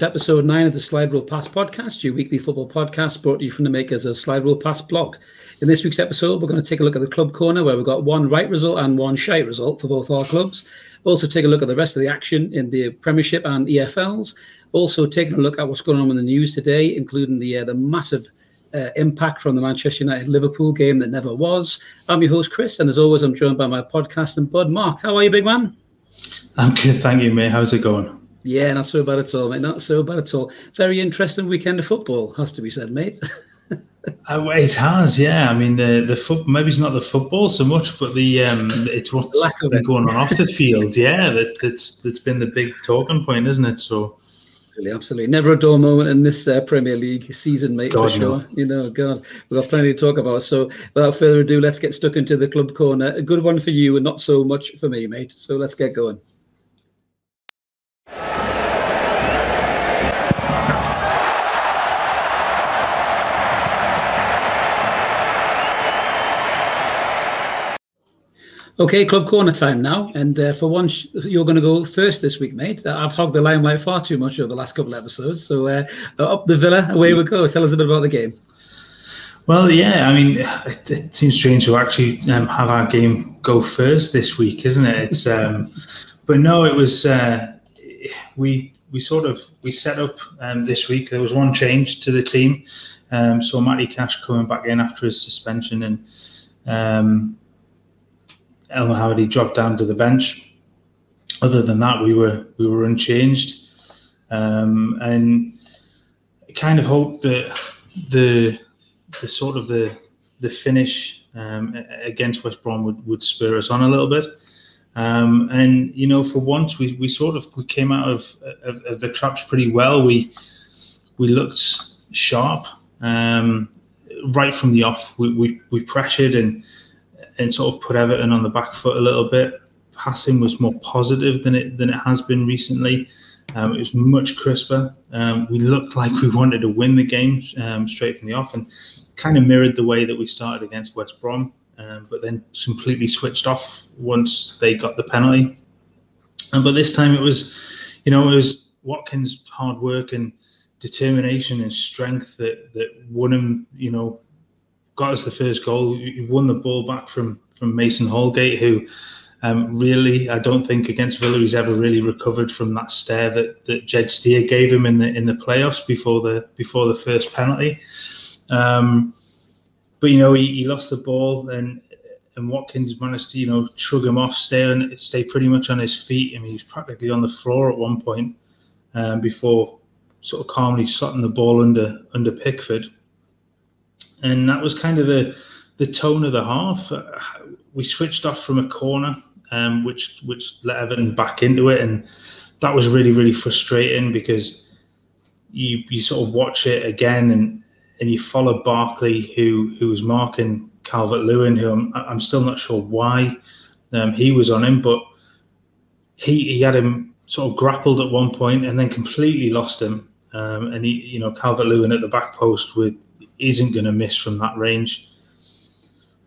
to episode nine of the Slide Rule Pass podcast, your weekly football podcast brought to you from the makers of Slide Rule Pass blog. In this week's episode, we're going to take a look at the club corner where we've got one right result and one shite result for both our clubs. Also, take a look at the rest of the action in the Premiership and EFLs. Also, taking a look at what's going on in the news today, including the uh, the massive uh, impact from the Manchester United Liverpool game that never was. I'm your host, Chris, and as always, I'm joined by my podcast and bud, Mark. How are you, big man? I'm good, thank you, mate. How's it going? Yeah, not so bad at all, mate. Not so bad at all. Very interesting weekend of football, has to be said, mate. uh, it has, yeah. I mean, the the foot maybe it's not the football so much, but the um, it's what's been going on off the field. Yeah, that that's that's been the big talking point, isn't it? So. Absolutely. Never a dull moment in this uh, Premier League season, mate, God, for sure. No. You know, God, we've got plenty to talk about. So, without further ado, let's get stuck into the club corner. A good one for you and not so much for me, mate. So, let's get going. Okay, club corner time now, and uh, for once you're going to go first this week, mate. Uh, I've hogged the limelight far too much over the last couple of episodes, so uh, up the villa, away we go. Tell us a bit about the game. Well, yeah, I mean, it, it seems strange to actually um, have our game go first this week, isn't it? It's, um, but no, it was uh, we we sort of we set up um, this week. There was one change to the team, um, so Matty Cash coming back in after his suspension and. Elmohamady dropped down to the bench. Other than that, we were we were unchanged, um, and kind of hope that the the sort of the the finish um, against West Brom would, would spur us on a little bit. Um, and you know, for once, we, we sort of we came out of, of, of the traps pretty well. We we looked sharp um, right from the off. We, we, we pressured and and sort of put Everton on the back foot a little bit. Passing was more positive than it than it has been recently. Um, it was much crisper. Um, we looked like we wanted to win the game um, straight from the off, and kind of mirrored the way that we started against West Brom, um, but then completely switched off once they got the penalty. And but this time it was, you know, it was Watkins' hard work and determination and strength that that won him, you know, got us the first goal. He won the ball back from from Mason Holgate, who um, really I don't think against Villa he's ever really recovered from that stare that that Jed Steer gave him in the in the playoffs before the before the first penalty. Um, but you know he, he lost the ball and and Watkins managed to you know shrug him off, stay on, stay pretty much on his feet. I mean he was practically on the floor at one point um, before sort of calmly slotting the ball under under Pickford and that was kind of the the tone of the half. Uh, we switched off from a corner, um, which which let Everton back into it, and that was really really frustrating because you you sort of watch it again and and you follow Barkley who who was marking Calvert Lewin, who I'm I'm still not sure why um, he was on him, but he he had him sort of grappled at one point and then completely lost him. Um, and he, you know, Calvert Lewin at the back post with isn't going to miss from that range.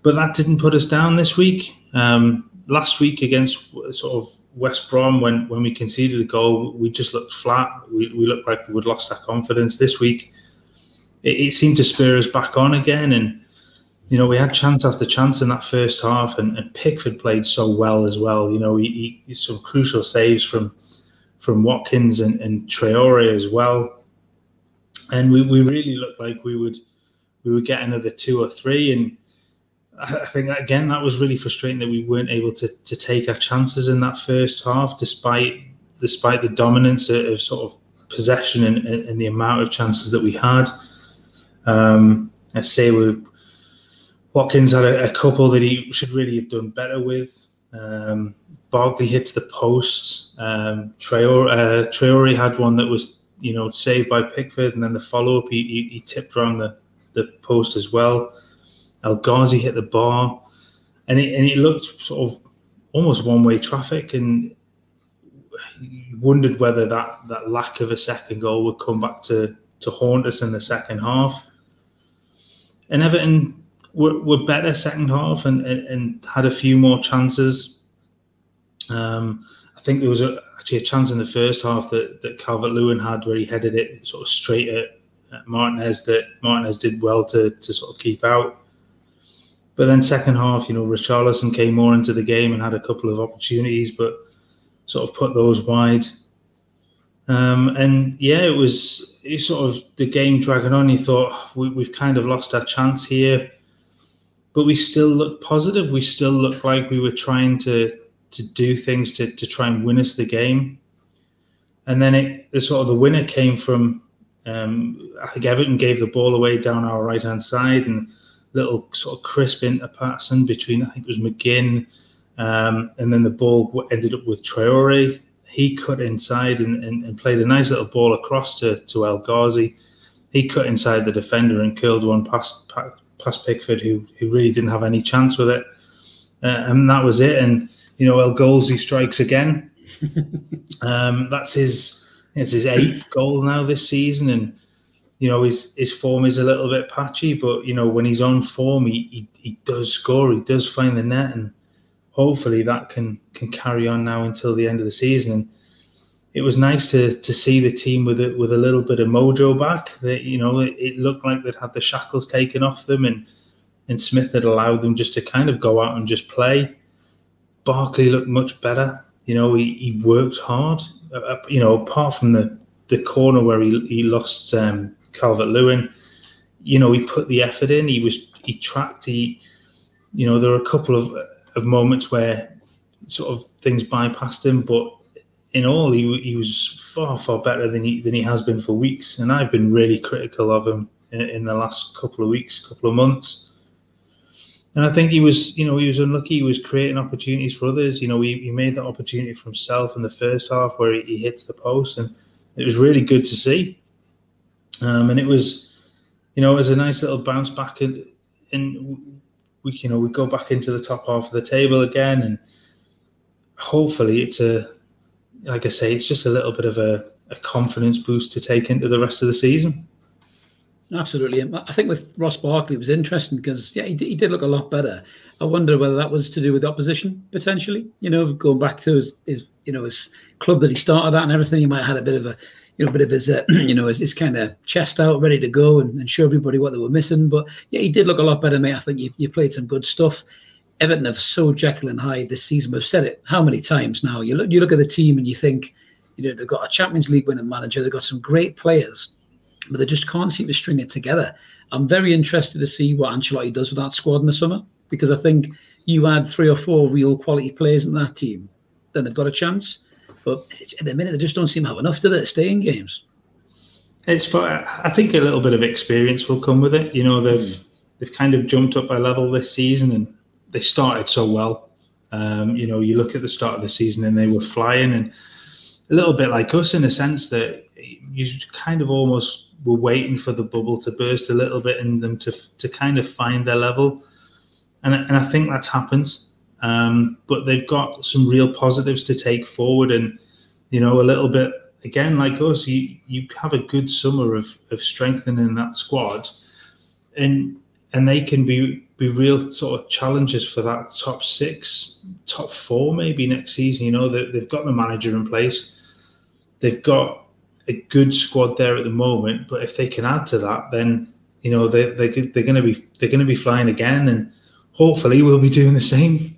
But that didn't put us down this week. Um, last week against sort of West Brom, when when we conceded a goal, we just looked flat. We, we looked like we would lost our confidence. This week, it, it, seemed to spur us back on again. And you know, we had chance after chance in that first half, and, and Pickford played so well as well. You know, he, he some crucial saves from from Watkins and, and Traore as well. And we, we really looked like we would we would get another two or three. And I think again that was really frustrating that we weren't able to to take our chances in that first half, despite despite the dominance of, of sort of possession and, and, the amount of chances that we had. Um, I say we Watkins had a, a, couple that he should really have done better with. Um, Barkley hits the post. Um, Traore, uh, Traore had one that was you know saved by Pickford, and then the follow up he, he, he tipped around the the post as well. El Ghazi hit the bar, and it and it looked sort of almost one way traffic, and you wondered whether that that lack of a second goal would come back to to haunt us in the second half. And Everton were, were better second half and, and, and had a few more chances. Um, I think there was a, actually a chance in the first half that, that Calvert Lewin had where he headed it sort of straight at, at Martinez that Martinez did well to, to sort of keep out. But then second half, you know, Richarlison came more into the game and had a couple of opportunities, but sort of put those wide. Um, and yeah, it was it sort of the game dragging on. You thought we, we've kind of lost our chance here, but we still look positive. We still look like we were trying to to do things to, to try and win us the game. And then it the sort of the winner came from um, I think Everton gave the ball away down our right hand side and little sort of crisp interpassing between I think it was McGinn um, and then the ball ended up with Traore he cut inside and, and, and, played a nice little ball across to, to El Ghazi. He cut inside the defender and curled one past past Pickford, who who really didn't have any chance with it, uh, and that was it. And you know, El Ghazi strikes again. um, that's his it's his eighth goal now this season, and you know his his form is a little bit patchy, but you know when he's on form, he he, he does score, he does find the net, and hopefully that can can carry on now until the end of the season. And it was nice to to see the team with it with a little bit of mojo back. That you know it, it, looked like they'd had the shackles taken off them, and and Smith had allowed them just to kind of go out and just play. Barkley looked much better. You know he, he worked hard. Uh, uh you know apart from the the corner where he he lost um, Calvert Lewin, you know he put the effort in. He was he tracked. He you know there were a couple of of moments where sort of things bypassed him, but in all, he, he was far far better than he than he has been for weeks, and I've been really critical of him in, in the last couple of weeks, couple of months. And I think he was, you know, he was unlucky. He was creating opportunities for others. You know, he, he made that opportunity for himself in the first half where he, he hits the post, and it was really good to see. Um, and it was, you know, it was a nice little bounce back, and, and we you know we go back into the top half of the table again, and hopefully it's a like I say, it's just a little bit of a, a confidence boost to take into the rest of the season. Absolutely. I think with Ross Barkley, it was interesting because, yeah, he, he did look a lot better. I wonder whether that was to do with opposition, potentially. You know, going back to his, his you know, his club that he started at and everything, he might have had a bit of a, you know, bit of his, uh, you know, his, his kind of chest out, ready to go and, and, show everybody what they were missing. But yeah, he did look a lot better, mate. I think you, you played some good stuff. Everton have so Jekyll and Hyde this season. We've said it how many times now. You look, you look at the team and you think, you know, they've got a Champions League winning manager. They've got some great players, but they just can't seem to string it together. I'm very interested to see what Ancelotti does with that squad in the summer because I think you add three or four real quality players in that team, then they've got a chance. But at the minute, they just don't seem to have enough to it, stay in games. It's, but I think a little bit of experience will come with it. You know, they've mm. they've kind of jumped up a level this season, and they started so well. Um, you know, you look at the start of the season, and they were flying, and a little bit like us in the sense that you kind of almost were waiting for the bubble to burst a little bit and them to to kind of find their level, and and I think that's happened. Um, but they've got some real positives to take forward, and you know a little bit again like us. You you have a good summer of of strengthening that squad, and and they can be be real sort of challenges for that top six, top four maybe next season. You know they, they've got the manager in place, they've got a good squad there at the moment. But if they can add to that, then you know they they they're going to be they're going to be flying again, and hopefully we'll be doing the same.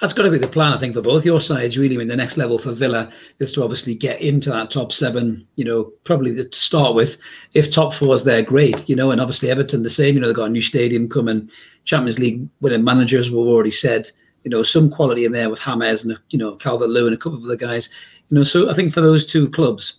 That's got to be the plan, I think, for both your sides. Really, I mean, the next level for Villa is to obviously get into that top seven. You know, probably to start with. If top four is there, great. You know, and obviously Everton the same. You know, they've got a new stadium coming, Champions League winning managers. We've already said. You know, some quality in there with James and you know Calvert Lewin and a couple of other guys. You know, so I think for those two clubs,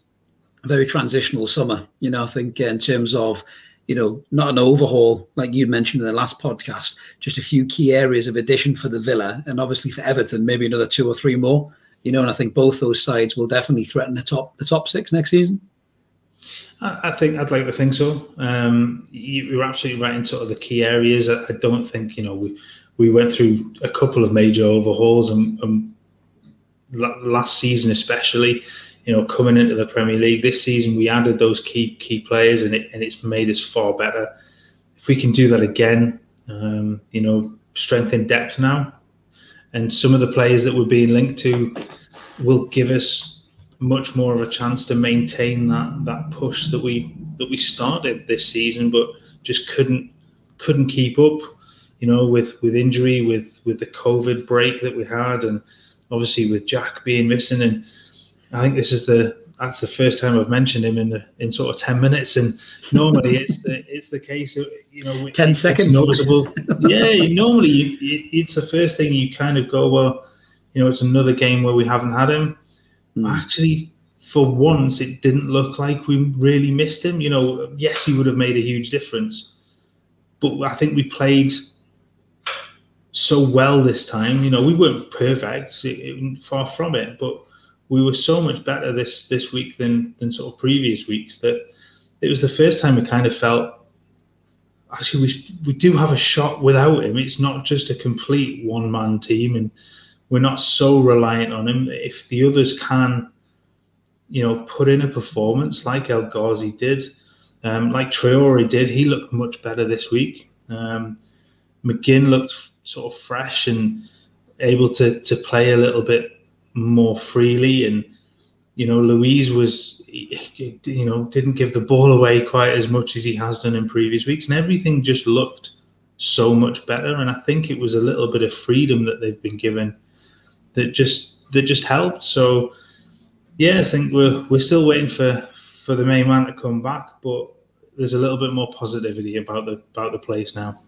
a very transitional summer. You know, I think in terms of you know, not an overhaul like you mentioned in the last podcast, just a few key areas of addition for the Villa and obviously for Everton, maybe another two or three more. You know, and I think both those sides will definitely threaten the top the top six next season. I think I'd like to think so. Um, you, are absolutely right in sort of the key areas. I, I, don't think you know we we went through a couple of major overhauls and, and last season especially you know, coming into the Premier League this season, we added those key key players, and it and it's made us far better. If we can do that again, um, you know, strength in depth now, and some of the players that we're being linked to will give us much more of a chance to maintain that that push that we that we started this season, but just couldn't couldn't keep up. You know, with with injury, with with the COVID break that we had, and obviously with Jack being missing, and I think this is the that's the first time I've mentioned him in the in sort of ten minutes, and normally it's the it's the case of you know ten seconds noticeable. yeah, normally you, it's the first thing you kind of go well, you know, it's another game where we haven't had him. Mm. Actually, for once, it didn't look like we really missed him. You know, yes, he would have made a huge difference, but I think we played so well this time. You know, we weren't perfect, it, it, far from it, but we were so much better this this week than than sort of previous weeks that it was the first time we kind of felt actually we we do have a shot without him. It's not just a complete one man team, and we're not so reliant on him. If the others can, you know, put in a performance like El Ghazi did, um, like Traore did, he looked much better this week. Um, McGinn looked sort of fresh and able to to play a little bit more freely. And you know Luiz was you know didn't give the ball away quite as much as he has done in previous weeks. And everything just looked so much better. And I think it was a little bit of freedom that they've been given that just that just helped. So yeah I think we're we're still waiting for for the main man to come back but there's a little bit more positivity about the about the place now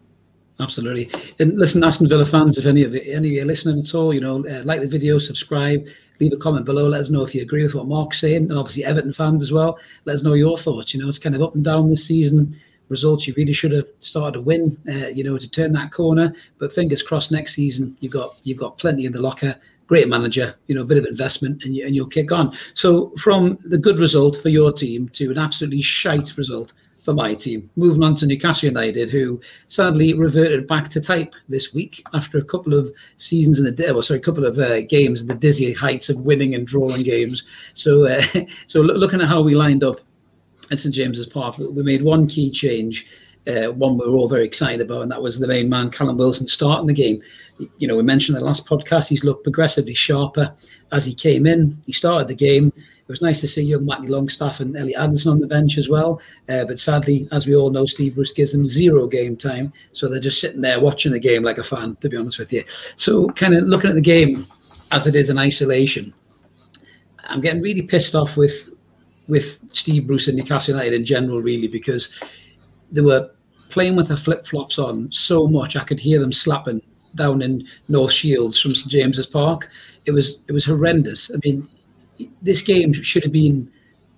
Absolutely. And listen, Aston Villa fans, if any of any of you are listening at all, you know, uh, like the video, subscribe, leave a comment below. Let us know if you agree with what Mark's saying, and obviously Everton fans as well. Let us know your thoughts. You know, it's kind of up and down this season. Results you really should have started to win, uh, you know, to turn that corner. But fingers crossed, next season you got you've got plenty in the locker. Great manager, you know, a bit of investment, and, you, and you'll kick on. So from the good result for your team to an absolutely shite result for my team. Moving on to Newcastle United, who sadly reverted back to type this week after a couple of seasons in the well, sorry, a couple of uh, games in the dizzy heights of winning and drawing games. So, uh, so looking at how we lined up at St James's Park, we made one key change. Uh, one we were all very excited about, and that was the main man, Callum Wilson, starting the game. You know, we mentioned in the last podcast, he's looked progressively sharper as he came in. He started the game. It was nice to see young Matty Longstaff and Elliot Anderson on the bench as well. Uh, but sadly, as we all know, Steve Bruce gives them zero game time. So they're just sitting there watching the game like a fan, to be honest with you. So, kind of looking at the game as it is in isolation, I'm getting really pissed off with with Steve Bruce and Newcastle United in general, really, because they were playing with their flip flops on so much. I could hear them slapping down in North Shields from St James's Park. It was it was horrendous. I mean, this game should have been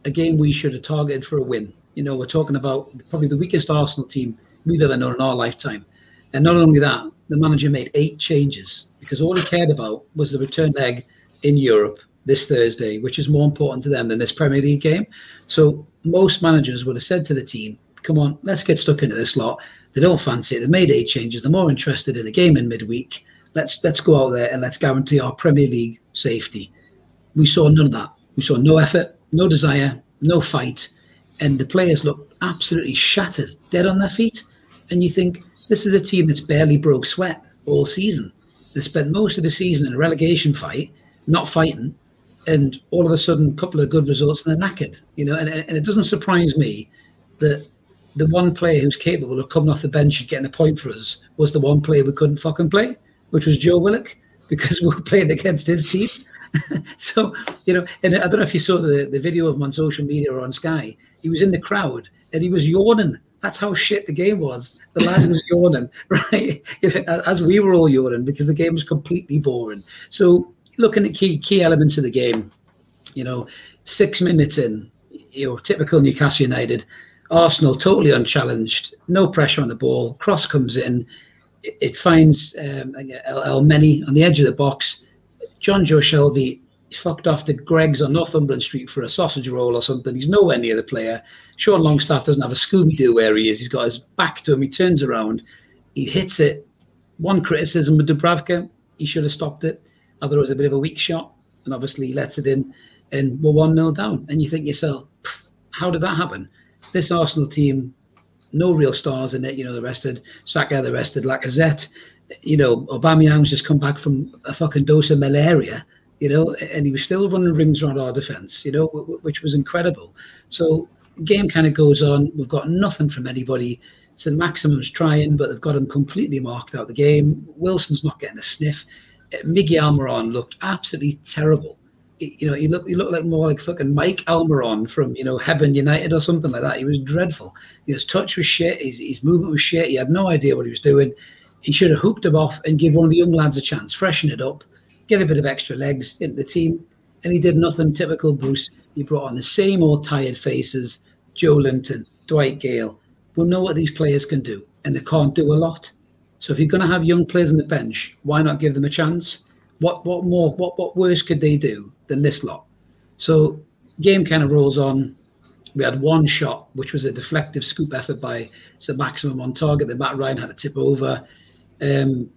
a game we should have targeted for a win. You know, we're talking about probably the weakest Arsenal team we've ever known in our lifetime. And not only that, the manager made eight changes because all he cared about was the return leg in Europe this Thursday, which is more important to them than this Premier League game. So most managers would have said to the team, come on, let's get stuck into this lot. They don't fancy it. They made eight changes. They're more interested in the game in midweek. Let's let's go out there and let's guarantee our Premier League safety we saw none of that. We saw no effort, no desire, no fight, and the players looked absolutely shattered, dead on their feet. And you think this is a team that's barely broke sweat all season. They spent most of the season in a relegation fight, not fighting, and all of a sudden, a couple of good results and they're knackered. You know, and, and it doesn't surprise me that the one player who's capable of coming off the bench and getting a point for us was the one player we couldn't fucking play, which was Joe Willock, because we were playing against his team. so, you know, and I don't know if you saw the, the video of him on social media or on Sky. He was in the crowd and he was yawning. That's how shit the game was. The lad was yawning, right? As we were all yawning because the game was completely boring. So, looking at key key elements of the game, you know, six minutes in, you know, typical Newcastle United, Arsenal totally unchallenged, no pressure on the ball. Cross comes in, it, it finds um, Elneny on the edge of the box Jonjo Shelvey fucked off to Greggs on Northumberland Street for a sausage roll or something. He's nowhere near the player. Sean Longstaff doesn't have a Scooby Doo where he is. He's got his back to him. He turns around. He hits it. One criticism with Dubravka, he should have stopped it. Thought it was a bit of a weak shot. And obviously he lets it in and we're 1 0 down. And you think yourself, how did that happen? This Arsenal team, no real stars in it. You know, the rest rested Saka, the rest rested Lacazette you know, Aubameyang's just come back from a fucking dose of malaria. you know, and he was still running rings around our defence, you know, which was incredible. So game kind of goes on. We've got nothing from anybody. St Maximin's trying, but they've got him completely marked out the game. Wilson's not getting a sniff. Uh, Miggy Almiron looked absolutely terrible. You know, he looked he looked like more like fucking Mike Almiron from you know Hebburn United or something like that. He was dreadful. His touch was shit. His, his movement was shit. He had no idea what he was doing. He should have hooked him off and give one of the young lads a chance, freshen it up, get a bit of extra legs into the team. And he did nothing typical Bruce. He brought on the same old tired faces, Joelinton, Dwight Gayle. We'll know what these players can do, and they can't do a lot. So if you're going to have young players on the bench, why not give them a chance? What what more what what worse could they do than this lot? So game kind of rolls on. We had one shot, which was a deflective scoop effort by St Maximin on target that Matt Ryan had to tip over. Um,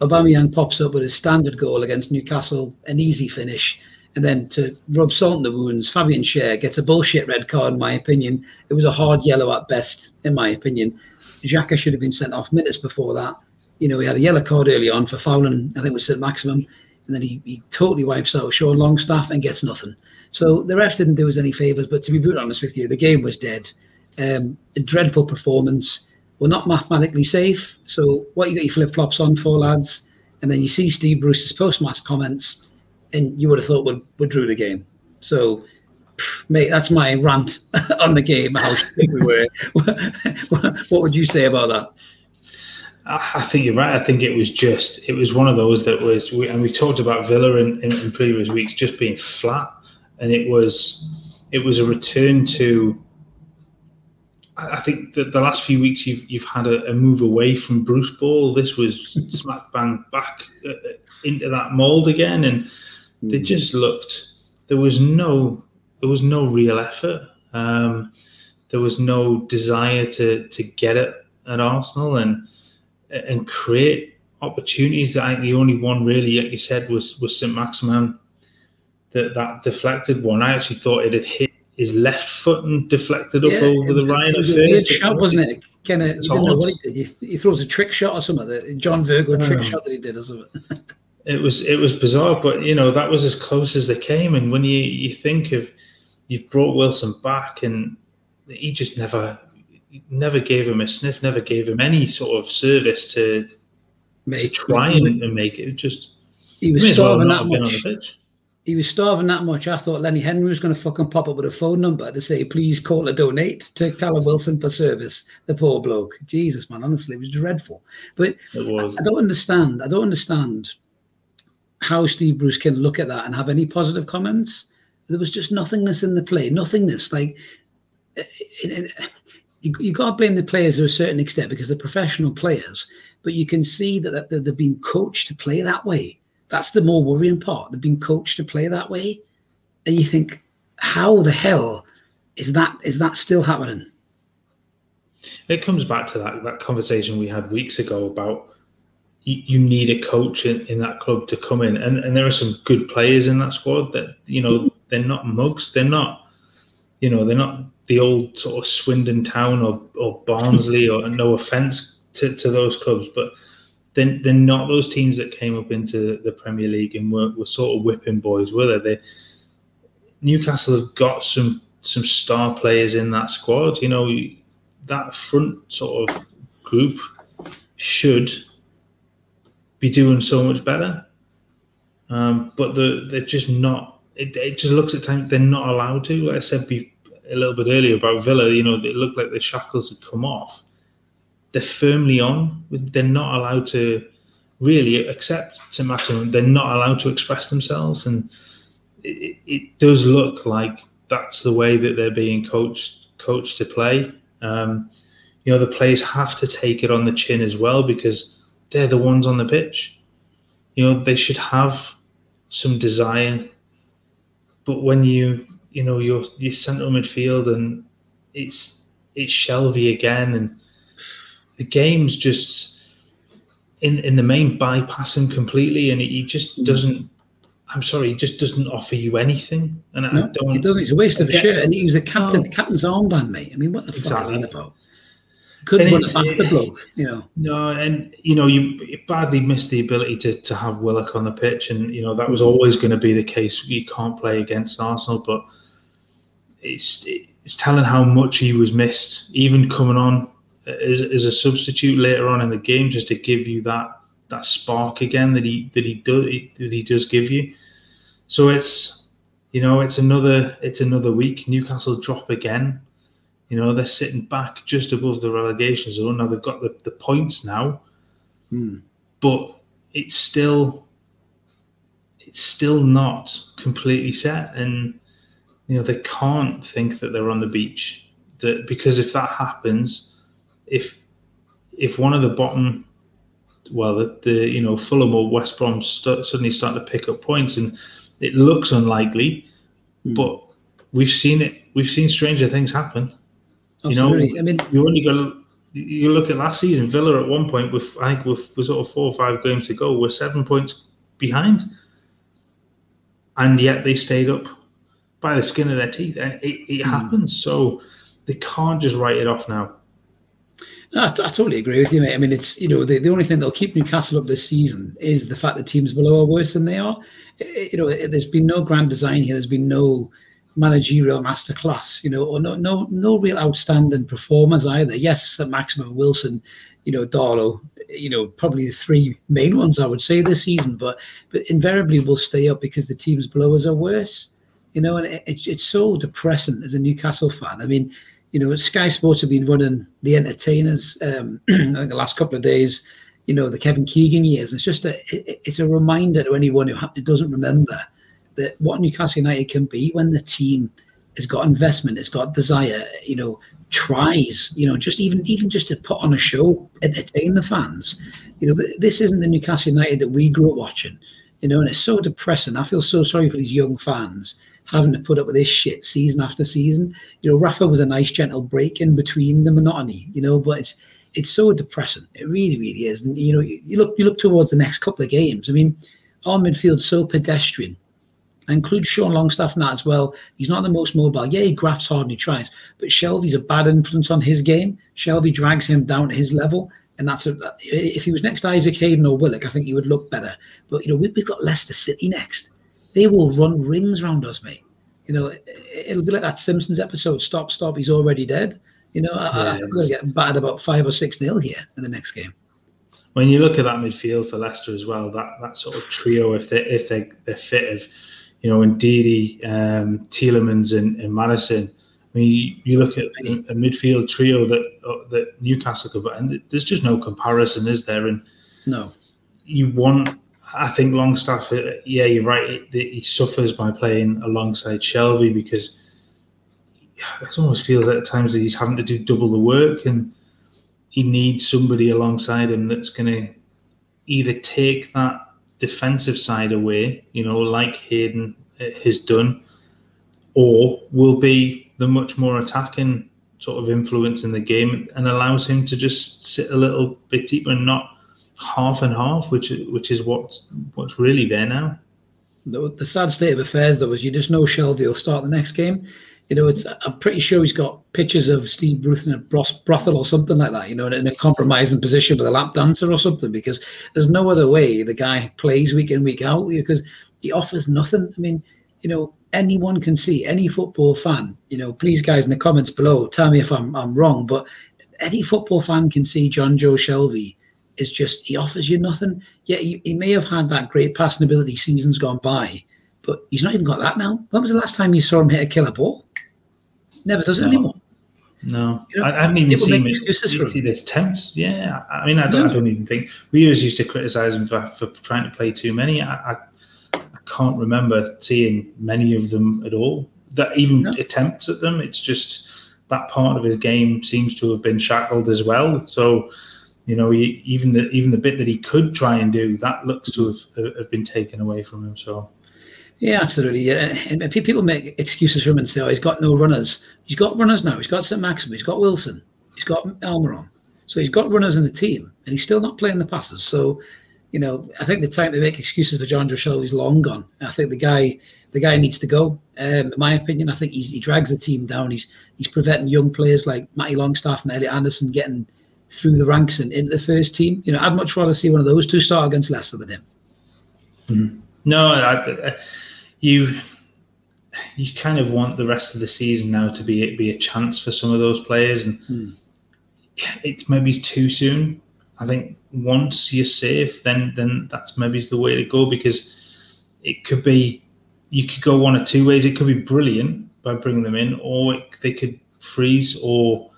Aubameyang pops up with a standard goal against Newcastle, an easy finish. And then to rub salt in the wounds, Fabian Schär gets a bullshit red card, in my opinion. It was a hard yellow at best, in my opinion. Xhaka should have been sent off minutes before that. You know, he had a yellow card early on for fouling, I think it was St Maximin. And then he, he totally wipes out Sean Longstaff and gets nothing. So the ref didn't do us any favours. But to be brutally honest with you, the game was dead. Um, a dreadful performance we're not mathematically safe. So what you got your flip flops on for, lads? And then you see Steve Bruce's post-match comments, and you would have thought we we drew the game. So, mate, that's my rant on the game. How we were. what would you say about that? I think you're right. I think it was just it was one of those that was, and we talked about Villa in, in previous weeks just being flat, and it was it was a return to I think that the last few weeks you've you've had a, a move away from Bruce Ball. This was smack bang back uh, uh, into that mold again, and they hmm. just looked. There was no there was no real effort. Um, there was no desire to to get it at Arsenal and and create opportunities. I think the only one really, like you said, was was St Maximin. That that deflected one. I actually thought it had hit his left foot and deflected up yeah, over the Ryan. It was a weird shot, wasn't it? Kind of, know he did. He, he, throws a trick shot or something. The John Virgo trick um, shot that he did or something. it was it was bizarre, but you know that was as close as they came. And when you you think of you've brought Wilson back, and he just never never gave him a sniff, never gave him any sort of service to Mate, to try and, and, make it. Just he was starving well that much he was starving that much. I thought Lenny Henry was going to fucking pop up with a phone number to say, please call or donate to Callum Wilson for service. The poor bloke. Jesus, man, honestly, it was dreadful. But was. I don't understand. I don't understand how Steve Bruce can look at that and have any positive comments. There was just nothingness in the play, nothingness. Like, it, it, you, you got to blame the players to a certain extent because they're professional players, but you can see that, that they've been coached to play that way that's the more worrying part. They've been coached to play that way, and you think, how the hell is that is that still happening? It comes back to that that conversation we had weeks ago about you, need a coach in, in that club to come in, and and there are some good players in that squad that you know they're not mugs, they're not, you know, they're not the old sort of Swindon Town or or Barnsley or no offense to, to those clubs, but they're, they're not those teams that came up into the Premier League and were, were sort of whipping boys, were they? they? Newcastle have got some some star players in that squad. You know, that front sort of group should be doing so much better. Um, but the, they're just not. It, it just looks at times they're not allowed to. Like I said be, a little bit earlier about Villa, you know, it looked like the shackles had come off they're firmly on. They're not allowed to really accept St Maximin. They're not allowed to express themselves, and it, it, does look like that's the way that they're being coached coached to play. Um, you know, the players have to take it on the chin as well because they're the ones on the pitch. You know, they should have some desire, but when you you know you're you central midfield and it's it's Shelvey again and the game's just in in the main bypass him completely, and he just mm. doesn't. I'm sorry, he just doesn't offer you anything, and no, I don't. He doesn't. It's a waste of a shirt, and he was a captain, captain's armband, mate. I mean, what the exactly. fuck is that about? couldn't run back the bloke, you know. No, and you know, you, you badly missed the ability to, to have Willock on the pitch, and you know that was always going to be the case. You can't play against Arsenal, but it's it's telling how much he was missed, even coming on as, as a substitute later on in the game, just to give you that that spark again that he that he does that he does give you. So it's you know it's another it's another week. Newcastle drop again. You know they're sitting back just above the relegation zone. Now they've got the, the points now, hmm. but it's still it's still not completely set, and you know they can't think that they're on the beach. That because if that happens, if if one of the bottom well, the, the you know Fulham or West Brom st- suddenly start to pick up points, and it looks unlikely, mm. but we've seen it. We've seen stranger things happen. Absolutely. You know, I mean, you only got you look at last season. Villa at one point with I think with, with sort of four or five games to go, we're seven points behind, and yet they stayed up by the skin of their teeth. It, it mm. happens, so they can't just write it off now. I, I, totally agree with you, mate. I mean, it's you know the, the only thing that'll keep Newcastle up this season is the fact that teams below are worse than they are. It, you know, it, there's been no grand design here. There's been no managerial masterclass, you know, or no no no real outstanding performers either. St Maximin Wilson, you know, Darlow, you know, probably the three main ones I would say this season, but but invariably will stay up because the teams below us are worse. You know, and it, it's it's so depressing as a Newcastle fan. I mean, you know, Sky Sports have been running the entertainers. Um, I think the last couple of days, you know, the Kevin Keegan years. It's just a, it, it's a reminder to anyone who doesn't remember that what Newcastle United can be when the team has got investment, has got desire, you know, tries, you know, just even even just to put on a show, entertain the fans. You know, this isn't the Newcastle United that we grew up watching. You know, and it's so depressing. I feel so sorry for these young fans having to put up with this shit season after season. You know, Rafa was a nice gentle break in between the monotony, you know, but it's it's so depressing. It really, really is. And you know, you, look you look towards the next couple of games. I mean, our midfield's so pedestrian. I include Sean Longstaff in that as well. He's not the most mobile. Yeah, he grafts hard and he tries, but Shelvey's a bad influence on his game. Shelvey drags him down to his level. And that's a, if he was next to Isaac Hayden or Willock, I think he would look better. But you know, we've got Leicester City next they will run rings around us, mate. You know, it'll be like that Simpsons episode, Stop, Stop, He's Already Dead. You know, I, am going to get battered about five or six nil here in the next game. When you look at that midfield for Leicester as well, that that sort of trio, if they if they they're fit of, you know, Ndidi, um, Tielemans, and, and Maddison. I mean, you, you look at a, a, midfield trio that uh, that Newcastle could, and there's just no comparison, is there? And no, you want I think Longstaff, uh, yeah, you're right. He suffers by playing alongside Shelvey because it almost feels at times that he's having to do double the work, and he needs somebody alongside him that's going to either take that defensive side away, you know, like Hayden uh, has done, or will be the much more attacking sort of influence in the game and allows him to just sit a little bit deeper and not half and half, which which is what's what's really there now. The, the sad state of affairs, though, is you just know Shelvey will start the next game. You know, it's I'm pretty sure he's got pictures of Steve Bruce in a brothel or something like that. You know, in a compromising position with a lap dancer or something, because there's no other way the guy plays week in week out because he offers nothing. I mean, you know, anyone can see any football fan. You know, please, guys, in the comments below, tell me if I'm I'm wrong, but any football fan can see Jonjo Shelvey is just he offers you nothing. Yeah, he, he may have had that great passing ability seasons gone by, but he's not even got that now. When was the last time you saw him hit a killer ball? Never does it anymore. No, you know, I, I, haven't even seen it. See this attempts. Yeah, I mean, I don't, no. I don't even think we always used to criticize him for, for trying to play too many. I, I, I, can't remember seeing many of them at all. That even no. attempts at them. It's just that part of his game seems to have been shackled as well. So you know, he, even the even the bit that he could try and do that looks to have, have been taken away from him. So, yeah, absolutely. Yeah, and people make excuses for him and say, "Oh, he's got no runners." He's got runners now. He's got St. Maximin. He's got Wilson. He's got Almiron. So he's got runners in the team, and he's still not playing the passes. So, you know, I think the time to make excuses for Jonjo Shelvey is long gone. I think the guy, the guy needs to go. Um, in my opinion, I think he drags the team down. He's he's preventing young players like Matty Longstaff and Elliot Anderson getting through the ranks and into the first team. You know, I'd much rather see one of those two start against Leicester than him. Mm-hmm. No, I, you you kind of want the rest of the season now to be be a chance for some of those players, and mm. it's maybe too soon. I think once you're safe, then then that's maybe the way to go because it could be you could go one or two ways. It could be brilliant by bringing them in, or it, they could freeze, or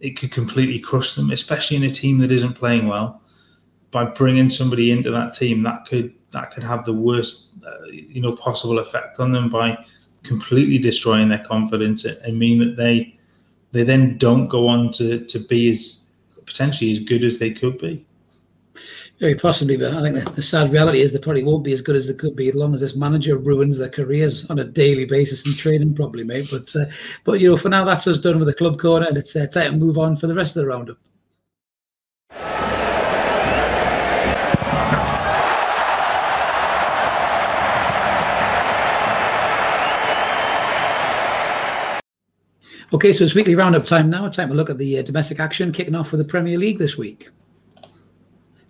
it could completely crush them, especially in a team that isn't playing well. By bringing somebody into that team, that could that could have the worst, uh, you know, possible effect on them by completely destroying their confidence and mean that they they then don't go on to to be as potentially as good as they could be. Very possibly, but I think the, the, sad reality is they probably won't be as good as they could be as long as this manager ruins their careers on a daily basis in training, probably, mate. But uh, but you know, for now, that's us done with the club corner, and it's uh, time to move on for the rest of the roundup. Okay, so it's weekly roundup time now. Time to look at the uh, domestic action, kicking off with the Premier League this week.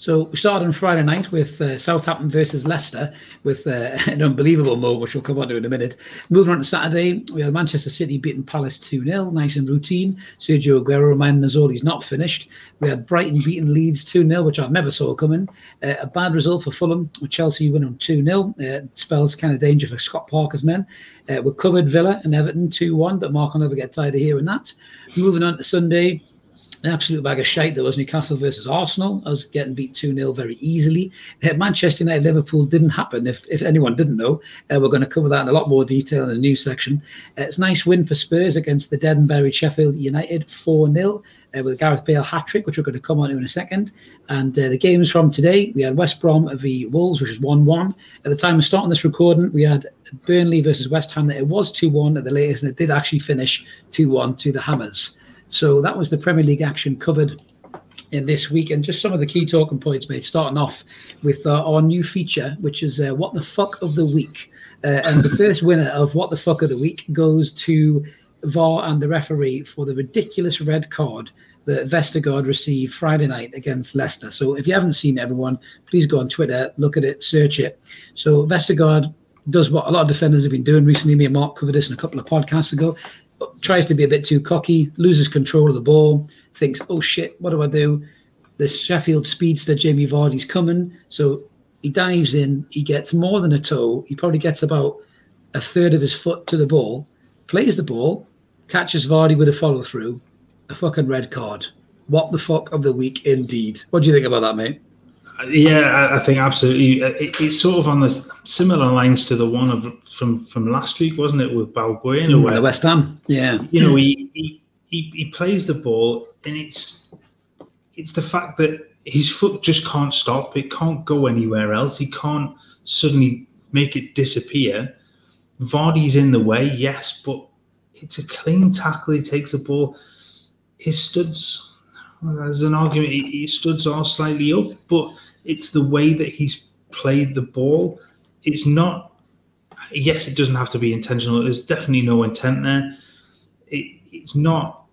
So we started on Friday night with uh, Southampton versus Leicester with uh, an unbelievable move, which we'll come on to in a minute. Moving on to Saturday, we had Manchester City beating Palace 2 0, nice and routine. Sergio Aguero reminding us all he's not finished. We had Brighton beating Leeds 2 0, which I never saw coming. Uh, a bad result for Fulham with Chelsea winning 2 0. Uh, spells kind of danger for Scott Parker's men. Uh, we covered Villa and Everton 2 1, but Mark will never get tired of hearing that. Moving on to Sunday, an absolute bag of shite that was Newcastle versus Arsenal. I was getting beat 2 0 very easily. Uh, Manchester United Liverpool didn't happen, if, if anyone didn't know. Uh, we're going to cover that in a lot more detail in the news section. Uh, it's a nice win for Spurs against the dead and buried Sheffield United 4 0 uh, with Gareth Bale hat trick, which we're going to come on to in a second. And uh, the games from today, we had West Brom v Wolves, which was 1 1. At the time of starting this recording, we had Burnley versus West Ham. that It was 2 1 at the latest, and it did actually finish 2 1 to the Hammers. So that was the Premier League action covered in this week, and just some of the key talking points made. Starting off with uh, our new feature, which is uh, "What the Fuck of the Week," uh, and the first winner of "What the Fuck of the Week" goes to VAR and the referee for the ridiculous red card that Vestergaard received Friday night against Leicester. So if you haven't seen everyone, please go on Twitter, look at it, search it. So Vestergaard does what a lot of defenders have been doing recently. Me and Mark covered this in a couple of podcasts ago tries to be a bit too cocky, loses control of the ball, thinks, oh shit, what do I do? The Sheffield speedster, Jamie Vardy's coming. So he dives in, he gets more than a toe. He probably gets about a third of his foot to the ball, plays the ball, catches Vardy with a follow through, a fucking red card. What the fuck of the week, indeed. What do you think about that, mate? Yeah, I think absolutely. It, it's sort of on the similar lines to the one of from from last week, wasn't it, with Balbuena? Mm, where, the West Ham, yeah. You know, he, he he he plays the ball, and it's it's the fact that his foot just can't stop. It can't go anywhere else. He can't suddenly make it disappear. Vardy's in the way, yes, but it's a clean tackle. He takes the ball. His studs, well, there's an argument. His studs are slightly up, but it's the way that he's played the ball. It's not. Yes, it doesn't have to be intentional. There's definitely no intent there. It, it's not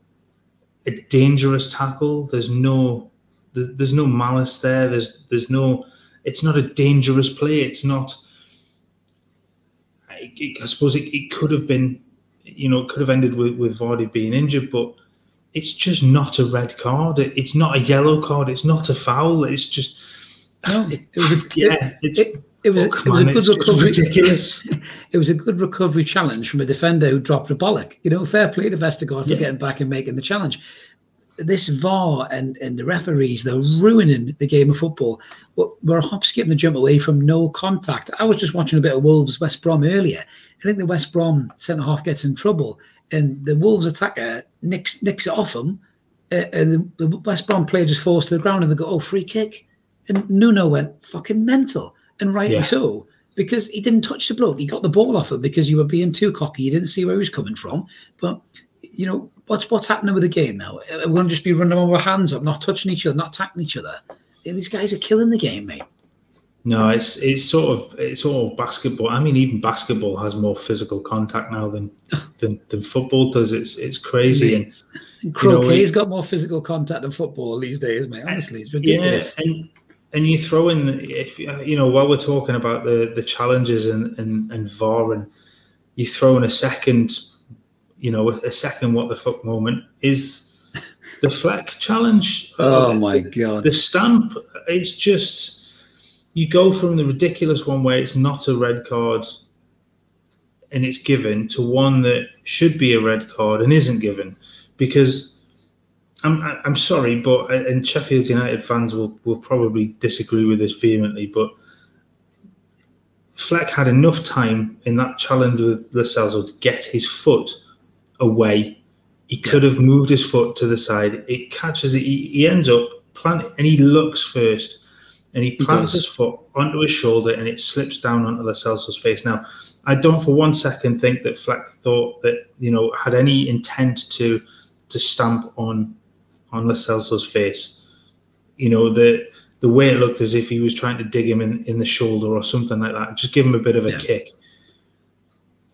a dangerous tackle. There's no. There's no malice there. There's there's no. It's not a dangerous play. It's not. I, I suppose it, it could have been, you know, it could have ended with with Vardy being injured, but it's just not a red card. It, it's not a yellow card. It's not a foul. It's just no, it, was a yeah. It, it, it was, it was a good recovery. Ridiculous. it was a good recovery challenge from a defender who dropped a bollock. You know, fair play to Vestergaard for yeah. getting back and making the challenge. This VAR and, and the referees, they're ruining the game of football. We're hop, skipping the jump away from no contact. I was just watching a bit of Wolves West Brom earlier. I think the West Brom centre half gets in trouble, and the Wolves attacker nicks nicks it off him, uh, and the, the West Brom player just falls to the ground, and they go, "Oh, free kick." And Nuno went fucking mental, and rightly yeah. so, because he didn't touch the bloke. He got the ball off him because you were being too cocky. You didn't see where he was coming from. But you know what's what's happening with the game now? We're going to just be running our hands up, not touching each other, not attacking each other. these guys are killing the game, mate. No, it's it's sort of it's all basketball. I mean, even basketball has more physical contact now than than, than football does. It's it's crazy. And, Croquet's you know, got more physical contact than football these days, mate. Honestly, it's ridiculous. Yeah, and and you throw in if you know while we're talking about the the challenges and and and VAR and you throw in a second, you know, a second what the fuck moment is the Fleck challenge. Oh my god! The stamp. It's just you go from the ridiculous one where it's not a red card and it's given to one that should be a red card and isn't given because I'm I'm sorry, but uh, and Sheffield United fans will, will probably disagree with this vehemently, but Fleck had enough time in that challenge with Celso to get his foot away. He could have moved his foot to the side. It catches it. He, he ends up planting and he looks first and he plants he his foot onto his shoulder and it slips down onto Lo Celso's face. Now, I don't for one second think that Fleck thought that you know had any intent to to stamp on on Lo Celso's face. You know the the way it looked as if he was trying to dig him in, in the shoulder or something like that, just give him a bit of a yeah. kick.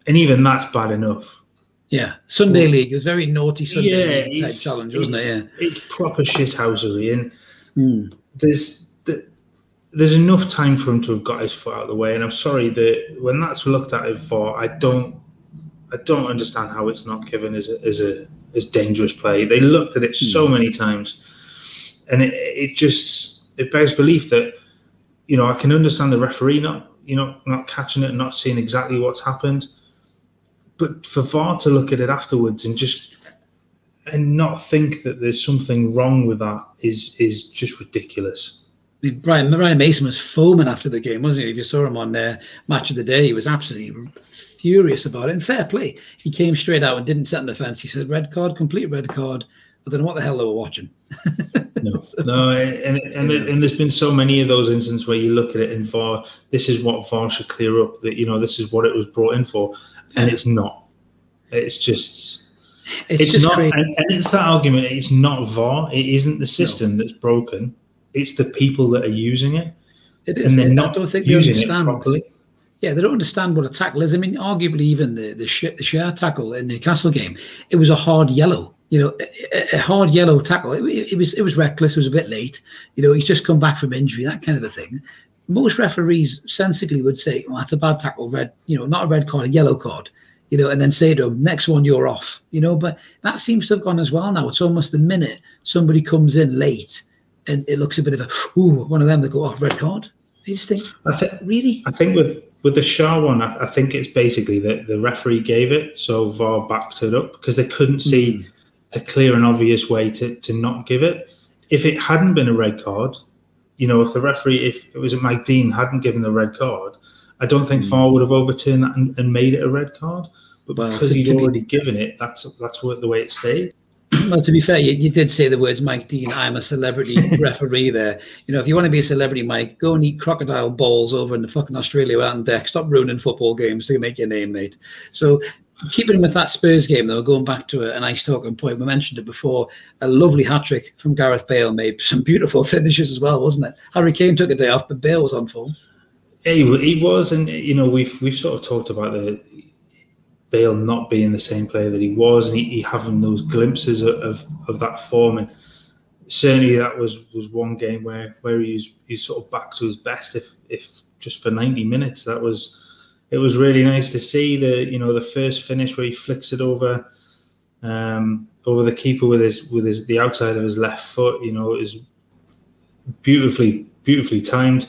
And even that's bad enough. Yeah, Sunday but, League. It was very naughty Sunday yeah, type challenge, wasn't it? Yeah, it's proper shithousery, and mm. there's there's enough time for him to have got his foot out of the way. And I'm sorry that when that's looked at it for, I don't, I don't understand how it's not given as a, as a as dangerous play. They looked at it so hmm. many times, and it, it just it bears belief that you know I can understand the referee not you know not catching it and not seeing exactly what's happened, but for VAR to look at it afterwards and just and not think that there's something wrong with that is is just ridiculous. I mean, Brian, Ryan Mason was foaming after the game, wasn't he? If you saw him on uh, Match of the Day, he was absolutely furious about it. And fair play. He came straight out and didn't set on the fence. He said, red card, complete red card. I don't know what the hell they were watching. no, no, and and, and there's been so many of those instances where you look at it and VAR, this is what VAR should clear up. That you know, this is what it was brought in for, and it's not. It's just, it's, it's just not, and, and, it's that argument. It's not VAR. It isn't the system no. that's broken it's the people that are using it. It is. And they're not I don't think they understand. properly. Yeah, they don't understand what a tackle is. I mean, arguably, even the the, sh- the Schär tackle in the Castle game, it was a hard yellow. You know, a, a hard yellow tackle. It, it, was it was reckless. It was a bit late. You know, he's just come back from injury, that kind of a thing. Most referees sensibly would say, "Well, that's a bad tackle. Red, you know, not a red card, a yellow card." You know, and then say to him, "Next one, you're off." You know, but that seems to have gone as well now. It's almost the minute somebody comes in late and it looks a bit of a ooh, one of them that go, oh, red card. I just think, I think really. I think with with the Schär one, I, I, think it's basically that the referee gave it, so VAR backed it up because they couldn't see mm. a clear and obvious way to to not give it. If it hadn't been a red card, you know, if the referee, if it was Mike Dean, hadn't given the red card, I don't think mm. VAR would have overturned that and, and, made it a red card. But well, because to, he'd to already be, given it, that's that's what, the way it stayed well, to be fair, you, you, did say the words Mike Dean, I'm a celebrity referee there. You know, if you want to be a celebrity, Mike, go and eat crocodile balls over in the fucking Australia on deck. Stop ruining football games to make your name, mate. So, keeping with that Spurs game, though, going back to a, a nice talking point, we mentioned it before, a lovely hat trick from Gareth Bale made some beautiful finishes as well, wasn't it? Harry Kane took a day off, but Bale was on form. He, he was, and you know, we've we've sort of talked about the Bale not being the same player that he was, and he, he having those glimpses of, of, of that form. And certainly that was was one game where where he's he's sort of back to his best. If if just for ninety minutes, that was it was really nice to see the you know the first finish where he flicks it over um, over the keeper with his with his the outside of his left foot. You know, is beautifully beautifully timed.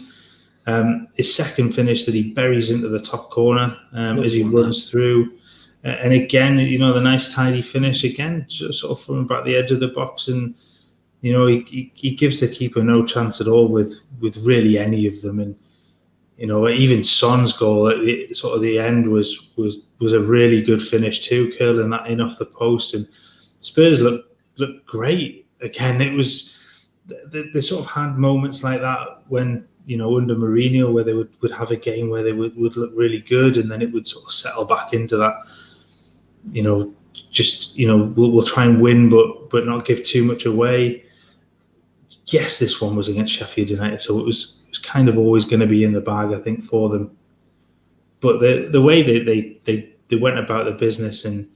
Um, his second finish that he buries into the top corner um, as he runs through and again, you know, the nice tidy finish again, sort of from about the edge of the box, and you know, he, he, he, gives the keeper no chance at all with with really any of them, and you know, even Son's goal at the sort of the end was was was a really good finish too, curling that in off the post, and Spurs look looked great again. It was they, they sort of had moments like that when you know, under Mourinho, where they would, would have a game where they would, would look really good and then it would sort of settle back into that you know, just you know, we'll, we'll try and win, but but not give too much away. Yes, this one was against Sheffield United, so it was it was kind of always going to be in the bag, I think, for them. But the the way they they they, they went about the business and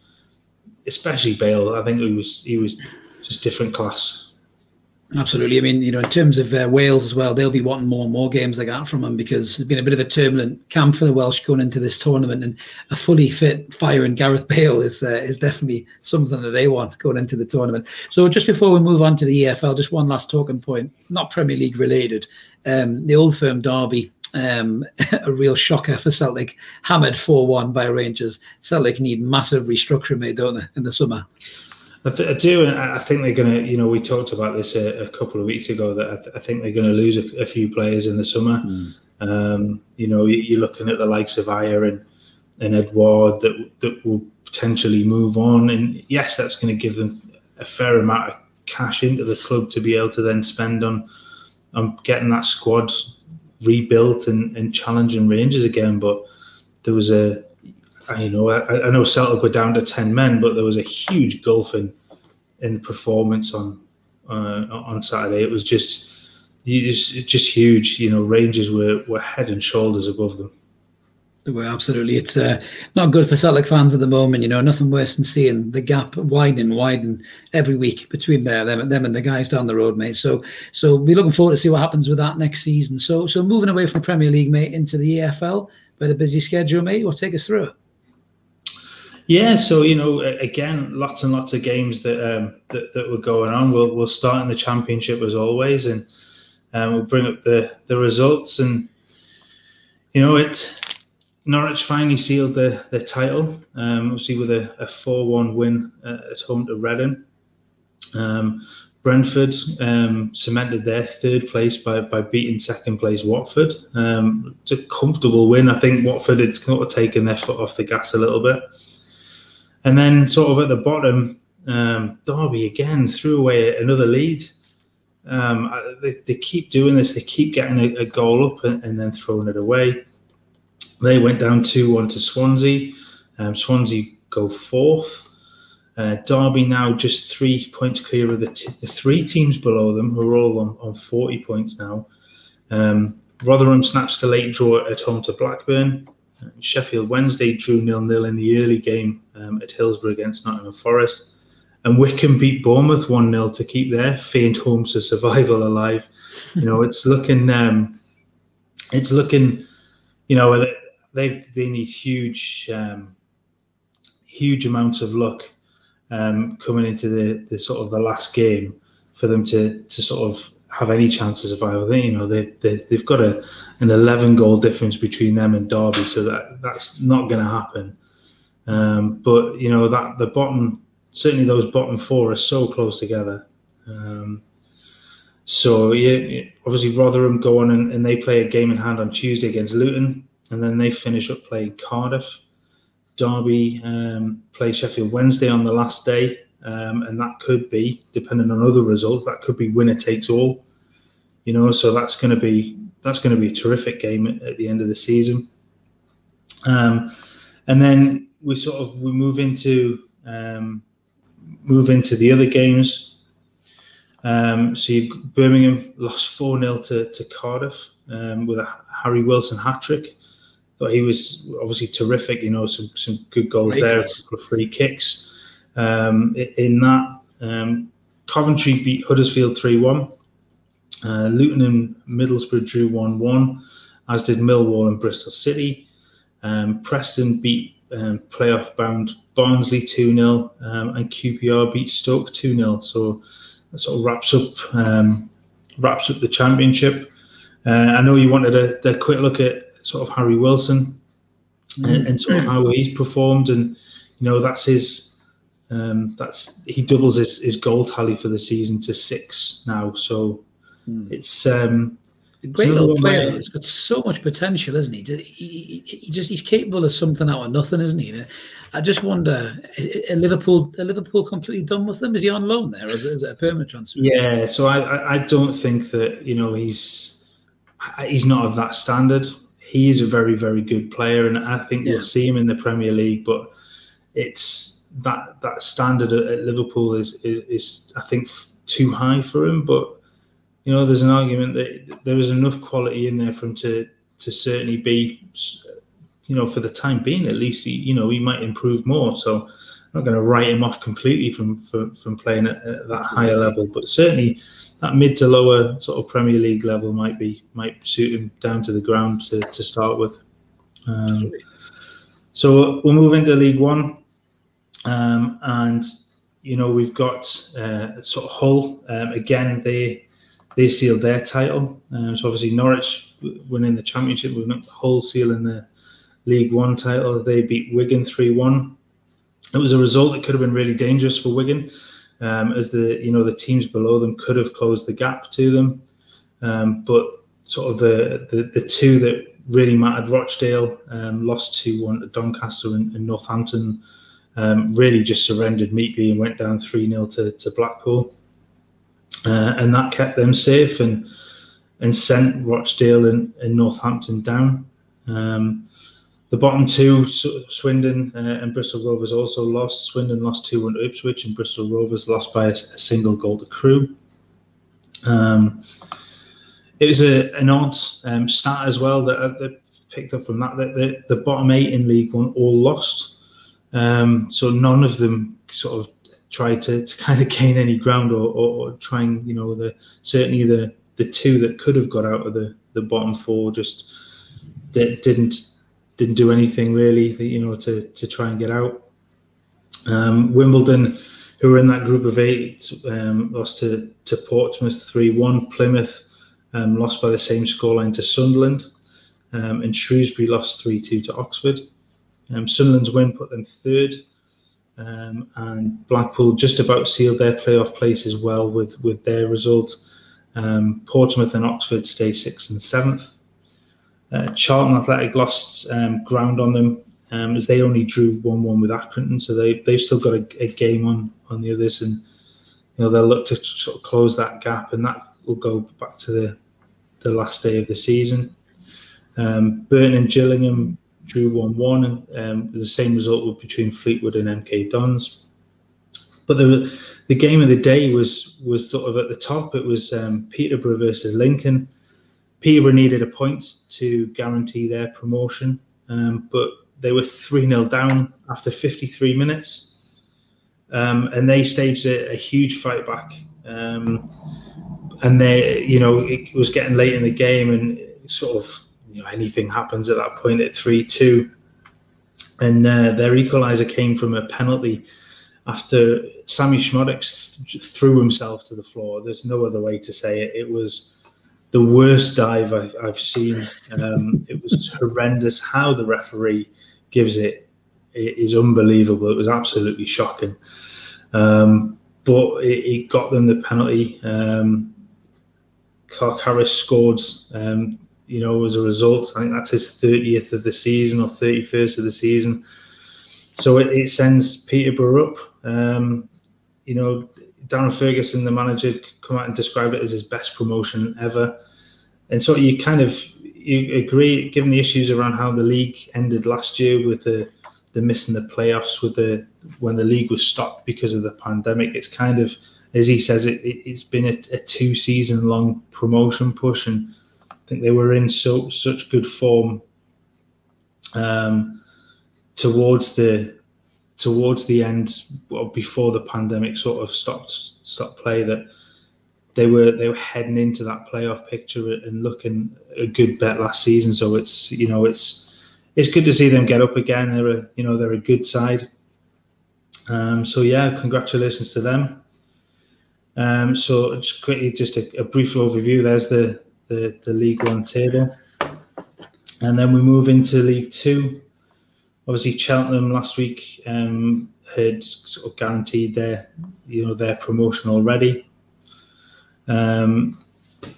especially Bale, I think he was he was just different class. Absolutely. I mean, you know, in terms of uh, Wales as well, they'll be wanting more and more games like that from them because there's been a bit of a turbulent camp for the Welsh going into this tournament, and a fully fit, firing Gareth Bale is uh, is definitely something that they want going into the tournament. So, just before we move on to the EFL, just one last talking point, not Premier League related. Um, the Old Firm derby um, a real shocker for Celtic, hammered 4 1 by Rangers. Celtic need massive restructuring made, don't they, in the summer? I, th- I do, and I think they're going to. You know, we talked about this a, a couple of weeks ago that I, th- I think they're going to lose a, a, few players in the summer. Mm. Um, you know, you're looking at the likes of Ajer and and Edouard that that will potentially move on, and yes, that's going to give them a fair amount of cash into the club to be able to then spend on on getting that squad rebuilt and, and challenging Rangers again. But there was a you know, I, I know Celtic were down to ten men, but there was a huge gulf in in performance on uh, on Saturday. It was just just just huge. You know, Rangers were were head and shoulders above them. They were absolutely. It's uh, not good for Celtic fans at the moment. You know, nothing worse than seeing the gap widen, widen every week between there, them, them and the guys down the road, mate. So, so we're looking forward to see what happens with that next season. So, so moving away from the Premier League, mate, into the EFL. But a busy schedule, mate. We'll take us through. Yeah, so you know, again, lots and lots of games that um, that, that were going on. We'll we'll start in the championship as always, and um, we'll bring up the the results. And you know, it Norwich finally sealed the the title, um, obviously with a, four one win uh, at home to Reading. Um, Brentford um, cemented their third place by, by beating second place Watford. Um, it's a comfortable win. I think Watford had kind of taken their foot off the gas a little bit. And then, sort of at the bottom, um, Derby again threw away another lead. Um, they, they, keep doing this. They keep getting a, a goal up and, and, then throwing it away. They went down 2 1 to Swansea. Um, Swansea go fourth. Uh, Derby now just three points clear of the, t- the three teams below them, who are all on, on 40 points now. Um, Rotherham snatched a late draw at home to Blackburn. Sheffield Wednesday drew nil nil in the early game um, at Hillsborough against Nottingham Forest. And Wycombe beat Bournemouth 1 0 to keep their faint homes to survival alive. You know, it's looking, um, it's looking, you know, they they need huge, um, huge amounts of luck um, coming into the, the sort of the last game for them to to sort of have any chance of. They, you know, they, they they've got a an eleven goal difference between them and Derby, so that that's not going to happen. Um, but you know that the bottom, certainly those bottom four are so close together. Um, so yeah, obviously Rotherham go on and, and, they play a game in hand on Tuesday against Luton, and then they finish up playing Cardiff. Derby um, play Sheffield Wednesday on the last day, um, and that could be, depending on other results, that could be winner takes all. You know, so that's going to be that's going to be a terrific game at, at the end of the season. Um, and then we sort of we move into um, move into the other games. Um, so Birmingham lost four 0 to, to Cardiff um, with a Harry Wilson hat trick. Thought he was obviously terrific. You know, some some good goals Great there, goals. a couple of free kicks. Um, in that, um, Coventry beat Huddersfield three one. Uh, Luton and Middlesbrough drew one one, as did Millwall and Bristol City. Um, Preston beat um, playoff bound Barnsley 2 0, um, and QPR beat Stoke 2 0. So that sort of wraps up um, wraps up the championship. Uh, I know you wanted a, a, quick look at sort of Harry Wilson and, and, sort of how he's performed, and you know that's his um, that's he doubles his, his goal tally for the season to six now. So mm. it's um, a great little player. He's got so much potential, isn't he? he? He, just he's capable of something out of nothing, isn't he? I just wonder, a Liverpool, a Liverpool completely done with him? Is he on loan there, or is it, is it a permanent transfer? Yeah, so I, I don't think that you know he's he's not of that standard. He is a very very good player, and I think yeah. we'll see him in the Premier League. But it's that that standard at Liverpool is is, is I think too high for him. But you know, there's an argument that there is enough quality in there for him to to certainly be, you know, for the time being at least, he, you know, he might improve more. So I'm not going to write him off completely from from, from playing at, at, that higher level, but certainly that mid to lower sort of Premier League level might be might suit him down to the ground to, to start with. Um, so we'll move into League One, um, and you know we've got uh, sort of Hull um, again. They they sealed their title. Um, so obviously Norwich winning the championship, we've got Hull sealing the League One title. They beat Wigan three one. It was a result that could have been really dangerous for Wigan, um, as the you know the teams below them could have closed the gap to them. Um, but sort of the, the, the two that really mattered, Rochdale um, lost two one to Doncaster and, and Northampton. Um, really just surrendered meekly and went down 3 0 to, to Blackpool uh, and that kept them safe and and sent Rochdale and, and Northampton down. Um, the bottom two, Swindon uh, and Bristol Rovers, also lost. Swindon lost 2 1 to Ipswich, and Bristol Rovers lost by a, a single goal to Crewe. Um, it was a, an odd um, stat as well that, uh, that picked up from that. That the bottom eight in League One all lost. Um, so none of them sort of tried to, to kind of gain any ground or, or, or try and you know the certainly the the two that could have got out of the the bottom four just that didn't didn't do anything really you know to to try and get out. Um, Wimbledon who were in that group of eight um, lost to to Portsmouth 3-1 Plymouth um, lost by the same scoreline to Sunderland um, and Shrewsbury lost 3-2 to Oxford um, Sunderland's win put them third um, and Blackpool just about sealed their playoff place as well with with their result. Um, Portsmouth and Oxford stay sixth and seventh. Uh, Charlton Athletic lost um, ground on them um, as they only drew one one with Accrington, so they they've still got a, a, game on on the others, and you know they'll look to sort of close that gap, and that will go back to the the last day of the season. Um, Burton and Gillingham drew 1 1, and um, the same result between Fleetwood and MK Dons. But the, the game of the day was was sort of at the top. It was um, Peterborough versus Lincoln. Peterborough needed a point to guarantee their promotion, um, but they were 3 0 down after 53 minutes. Um, and they staged a, a, huge fight back. Um, and they, you know, it was getting late in the game and sort of you know anything happens at that point at three two, and uh, their equaliser came from a penalty after Sammy Szmodics th- threw himself to the floor. There's no other way to say it. It was the worst dive I've, I've seen. Um, it was horrendous. How the referee gives it, it is unbelievable. It was absolutely shocking. Um, but it, it, got them the penalty. Um, Harris scored um, you know, as a result. I think that's his 30th of the season or 31st of the season. So it, it sends Peterborough up. Um, you know, Darren Ferguson, the manager, come out and describe it as his best promotion ever. And so you kind of you agree, given the issues around how the league ended last year with the the missing the playoffs, with the when the league was stopped because of the pandemic. It's kind of, as he says, it, it has been a, a two season long promotion push, and think they were in so such good form um, towards the towards the end well, before the pandemic sort of stopped stopped play that they were they were heading into that playoff picture and looking a good bet last season. So it's you know it's it's good to see them get up again. They're a you know they're a good side. Um, so yeah, congratulations to them. Um, so just quickly, just a, a brief overview. There's the the, the League One table. And then we move into League Two. Obviously, Cheltenham last week um, had sort of guaranteed their, you know, their promotion already. Um,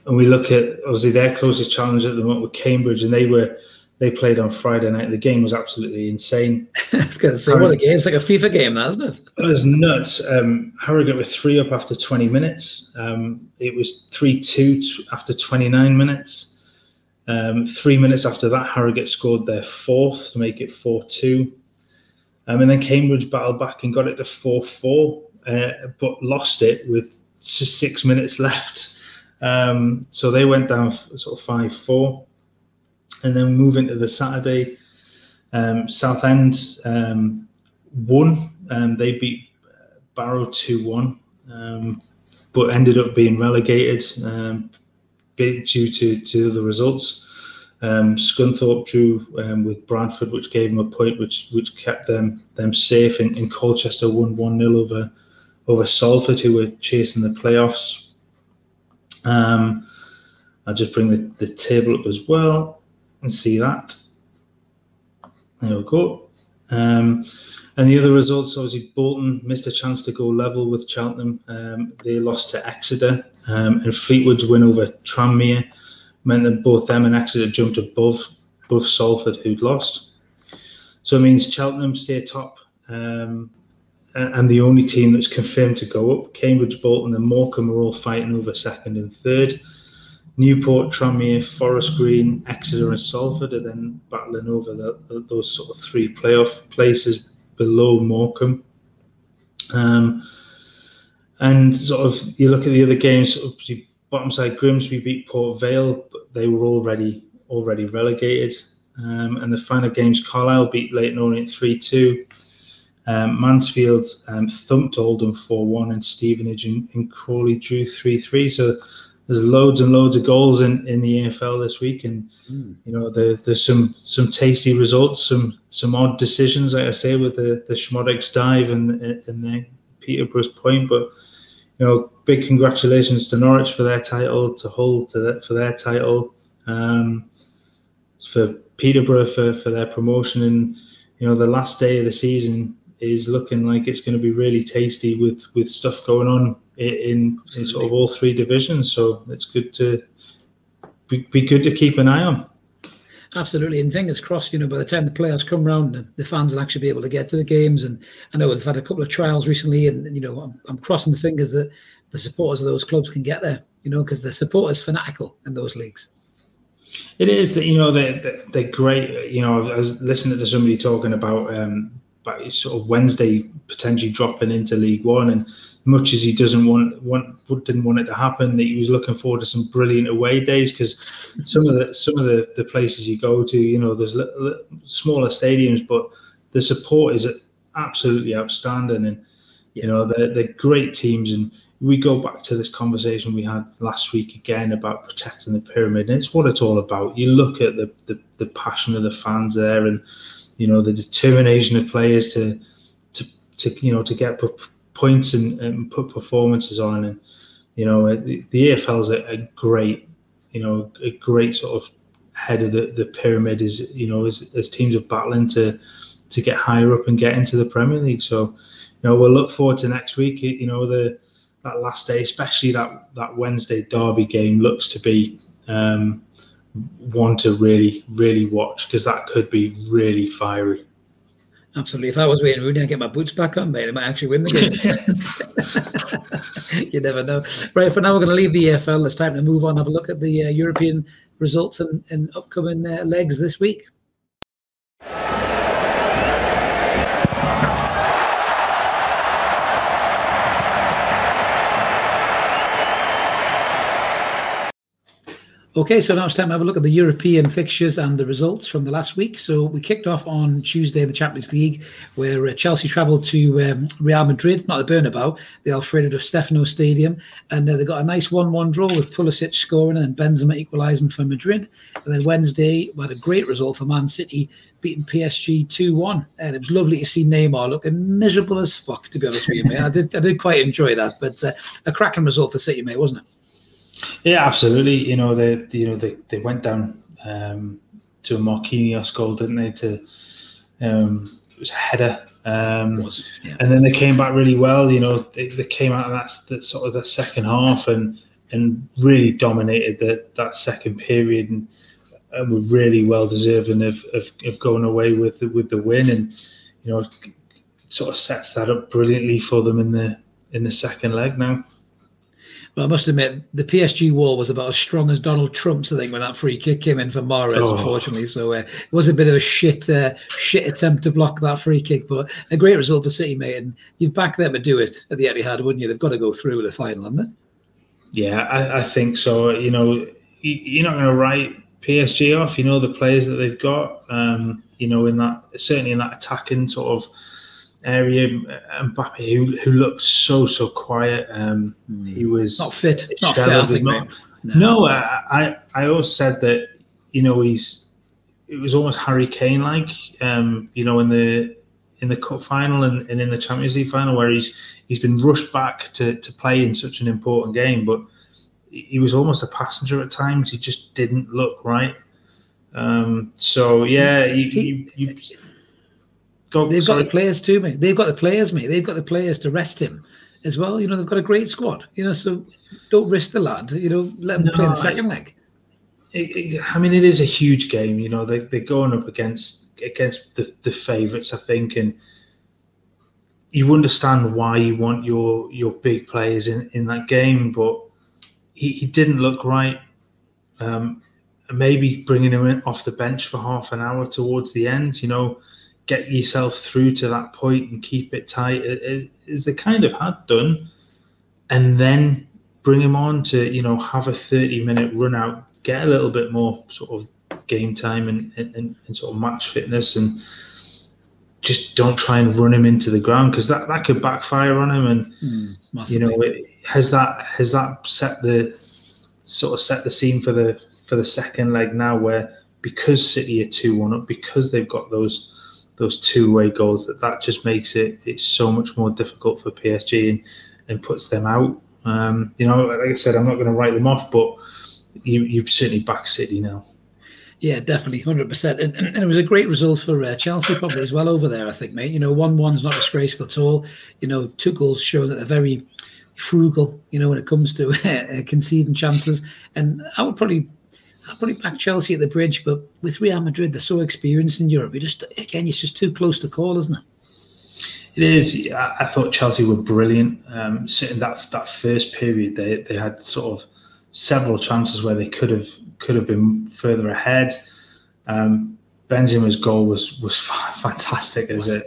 and we look at obviously their closest challenge at the moment with Cambridge, and they were they played on Friday night. The game was absolutely insane. I was going to say, what a game! It's like a FIFA game, isn't it? It was nuts. Um, Harrogate were three up after 20 minutes. Um, it was 3 2 after 29 minutes. Um, three minutes after that, Harrogate scored their fourth to make it 4 2. Um, and then Cambridge battled back and got it to 4 4, uh, but lost it with six minutes left. Um, so they went down sort of five four, and then move into the Saturday, um, Southend um, won. Um, they beat Barrow two one, um, but ended up being relegated um, due to to the results. Um, Scunthorpe drew um, with Bradford, which gave them a point, which which kept them them safe. And, and Colchester won one 0 over over Salford, who were chasing the playoffs. I'll just bring the, the table up as well and see that. There we go. Um, and the other results, obviously, Bolton missed a chance to go level with Cheltenham. Um, they lost to Exeter, um, and Fleetwood's win over Tranmere meant that both them and Exeter jumped above above Salford, who'd lost. So it means Cheltenham stay top, um, and the only team that's confirmed to go up, Cambridge, Bolton, and Morecambe are all fighting over second and third. Newport, Tranmere, Forest Green, Exeter, and Salford are then battling over the, those sort of three playoff places below Morecambe. Um, and sort of you look at the other games, sort of bottom side Grimsby beat Port Vale, but they were already already relegated. Um, and the final games, Carlisle beat Leyton Orient 3 2. Um, Mansfield um, thumped Oldham 4 1, and Stevenage and, and Crawley drew 3 3. So there's loads and loads of goals in, in the EFL this week, and mm. you know the, there's some some tasty results, some some odd decisions, like I say, with the the Szmodics dive and and the Peterborough's point. But you know, big congratulations to Norwich for their title, to Hull to the, for their title, um, for Peterborough for for their promotion, and you know the last day of the season is looking like it's going to be really tasty with with stuff going on in, in sort of all three divisions. So it's good to be, be good to keep an eye on. Absolutely, and fingers crossed. You know, by the time the players come round, the fans will actually be able to get to the games. And I know they've had a couple of trials recently, and you know, I'm, I'm crossing the fingers that the supporters of those clubs can get there. You know, because the supporters fanatical in those leagues. It is that you know they're, they're great. You know, I was listening to somebody talking about um, about sort of Wednesday potentially dropping into League One, and much as he doesn't want want didn't want it to happen, that he was looking forward to some brilliant away days because some of the some of the, the places you go to, you know, there's smaller stadiums, but the support is absolutely outstanding, and you know they're they're great teams and. We go back to this conversation we had last week again about protecting the pyramid, and it's what it's all about. You look at the, the, the passion of the fans there, and you know the determination of players to to to you know to get points and, and put performances on. And you know the, the EFL is a, a, great you know a great sort of head of the, the pyramid is you know as, as teams are battling to to get higher up and get into the Premier League. So you know we'll look forward to next week. You know the that last day especially that that Wednesday derby game looks to be um, one to really, really watch because that could be really fiery. Absolutely. If I was Wayne Rooney, I'd get my boots back on, mate. I might actually win the game. you never know. Right, for now, we're going to leave the EFL. It's time to move on, have a look at the uh, European results and, and upcoming uh, legs this week. Okay, so now it's time to have a look at the European fixtures and the results from the last week. So we kicked off on Tuesday in the Champions League, where uh, Chelsea travelled to um, Real Madrid, not the Bernabeu, the Alfredo Di Stefano Stadium, and uh, they got a nice 1-1 draw with Pulisic scoring and Benzema equalising for Madrid. And then Wednesday, we had a great result for Man City, beating PSG 2-1. And it was lovely to see Neymar looking miserable as fuck, to be honest with you, mate. I did, I did quite enjoy that, but uh, a cracking result for City, mate, wasn't it? Yeah, absolutely. You know, they you know they, they went down um, to a Marquinhos goal, didn't they? To um, it was a header, um, was, yeah. and then they came back really well. You know, they, they came out of that, that sort of the second half and and really dominated the, that second period and, and were really well deserving of, of, of going away with the, with the win and you know sort of sets that up brilliantly for them in the in the second leg now. Well, I must admit, the PSG wall was about as strong as Donald Trump's, I think, when that free kick came in for Mahrez, oh. unfortunately. So uh, it was a bit of a shit uh, shit attempt to block that free kick, but a great result for City, mate. And you'd back them to do it at the Etihad, wouldn't you? They've got to go through the final, haven't they? Yeah, I, I think so. You know, you're not going to write PSG off. You know the players that they've got. Um, you know, in that certainly in that attacking sort of area, Mbappe, who who looked so so quiet. Um, mm. He was not fit. Not fit. I think, not, no, no I, I I always said that. You know, he's it was almost Harry Kane like. Um, you know, in the in the cup final and, and in the Champions League final, where he's he's been rushed back to to play in such an important game, but he was almost a passenger at times. He just didn't look right. Um, so yeah, you, you, you go, they've sorry. got the players too, mate. They've got the players, mate. They've got the players to rest him as well. You know, they've got a great squad. You know, so don't risk the lad. You know, let him no, play in the second I, leg. It, it, I mean, it is a huge game. You know, they, they're going up against against the, the favourites, I think, and you understand why you want your your big players in, in that game, but he, he didn't look right. Um, maybe bringing him in off the bench for half an hour towards the end, you know, get yourself through to that point and keep it tight, is, is the kind of had done, and then bring him on to you know have a thirty minute run out, get a little bit more sort of game time and, and, and sort of match fitness and just don't try and run him into the ground because that, that could backfire on him and mm, you know it, has that has that set the sort of set the scene for the for the second leg now where because City are two one up because they've got those those two way goals that that just makes it it's so much more difficult for PSG and and puts them out. Um, you know, like I said, I'm not going to write them off, but you you certainly back City now. Yeah, definitely, hundred percent, and, and it was a great result for uh, Chelsea probably as well over there. I think, mate. You know, one one's not disgraceful at all. You know, two goals show that they're very frugal. You know, when it comes to uh, conceding chances, and I would probably I'd probably back Chelsea at the bridge, but with Real Madrid, they're so experienced in Europe. You just again, it's just too close to call, isn't it? It is. I, thought Chelsea were brilliant. Um, sitting that that first period, they they had sort of several chances where they could have could have been further ahead. Um, Benzema's goal was was fantastic as, a,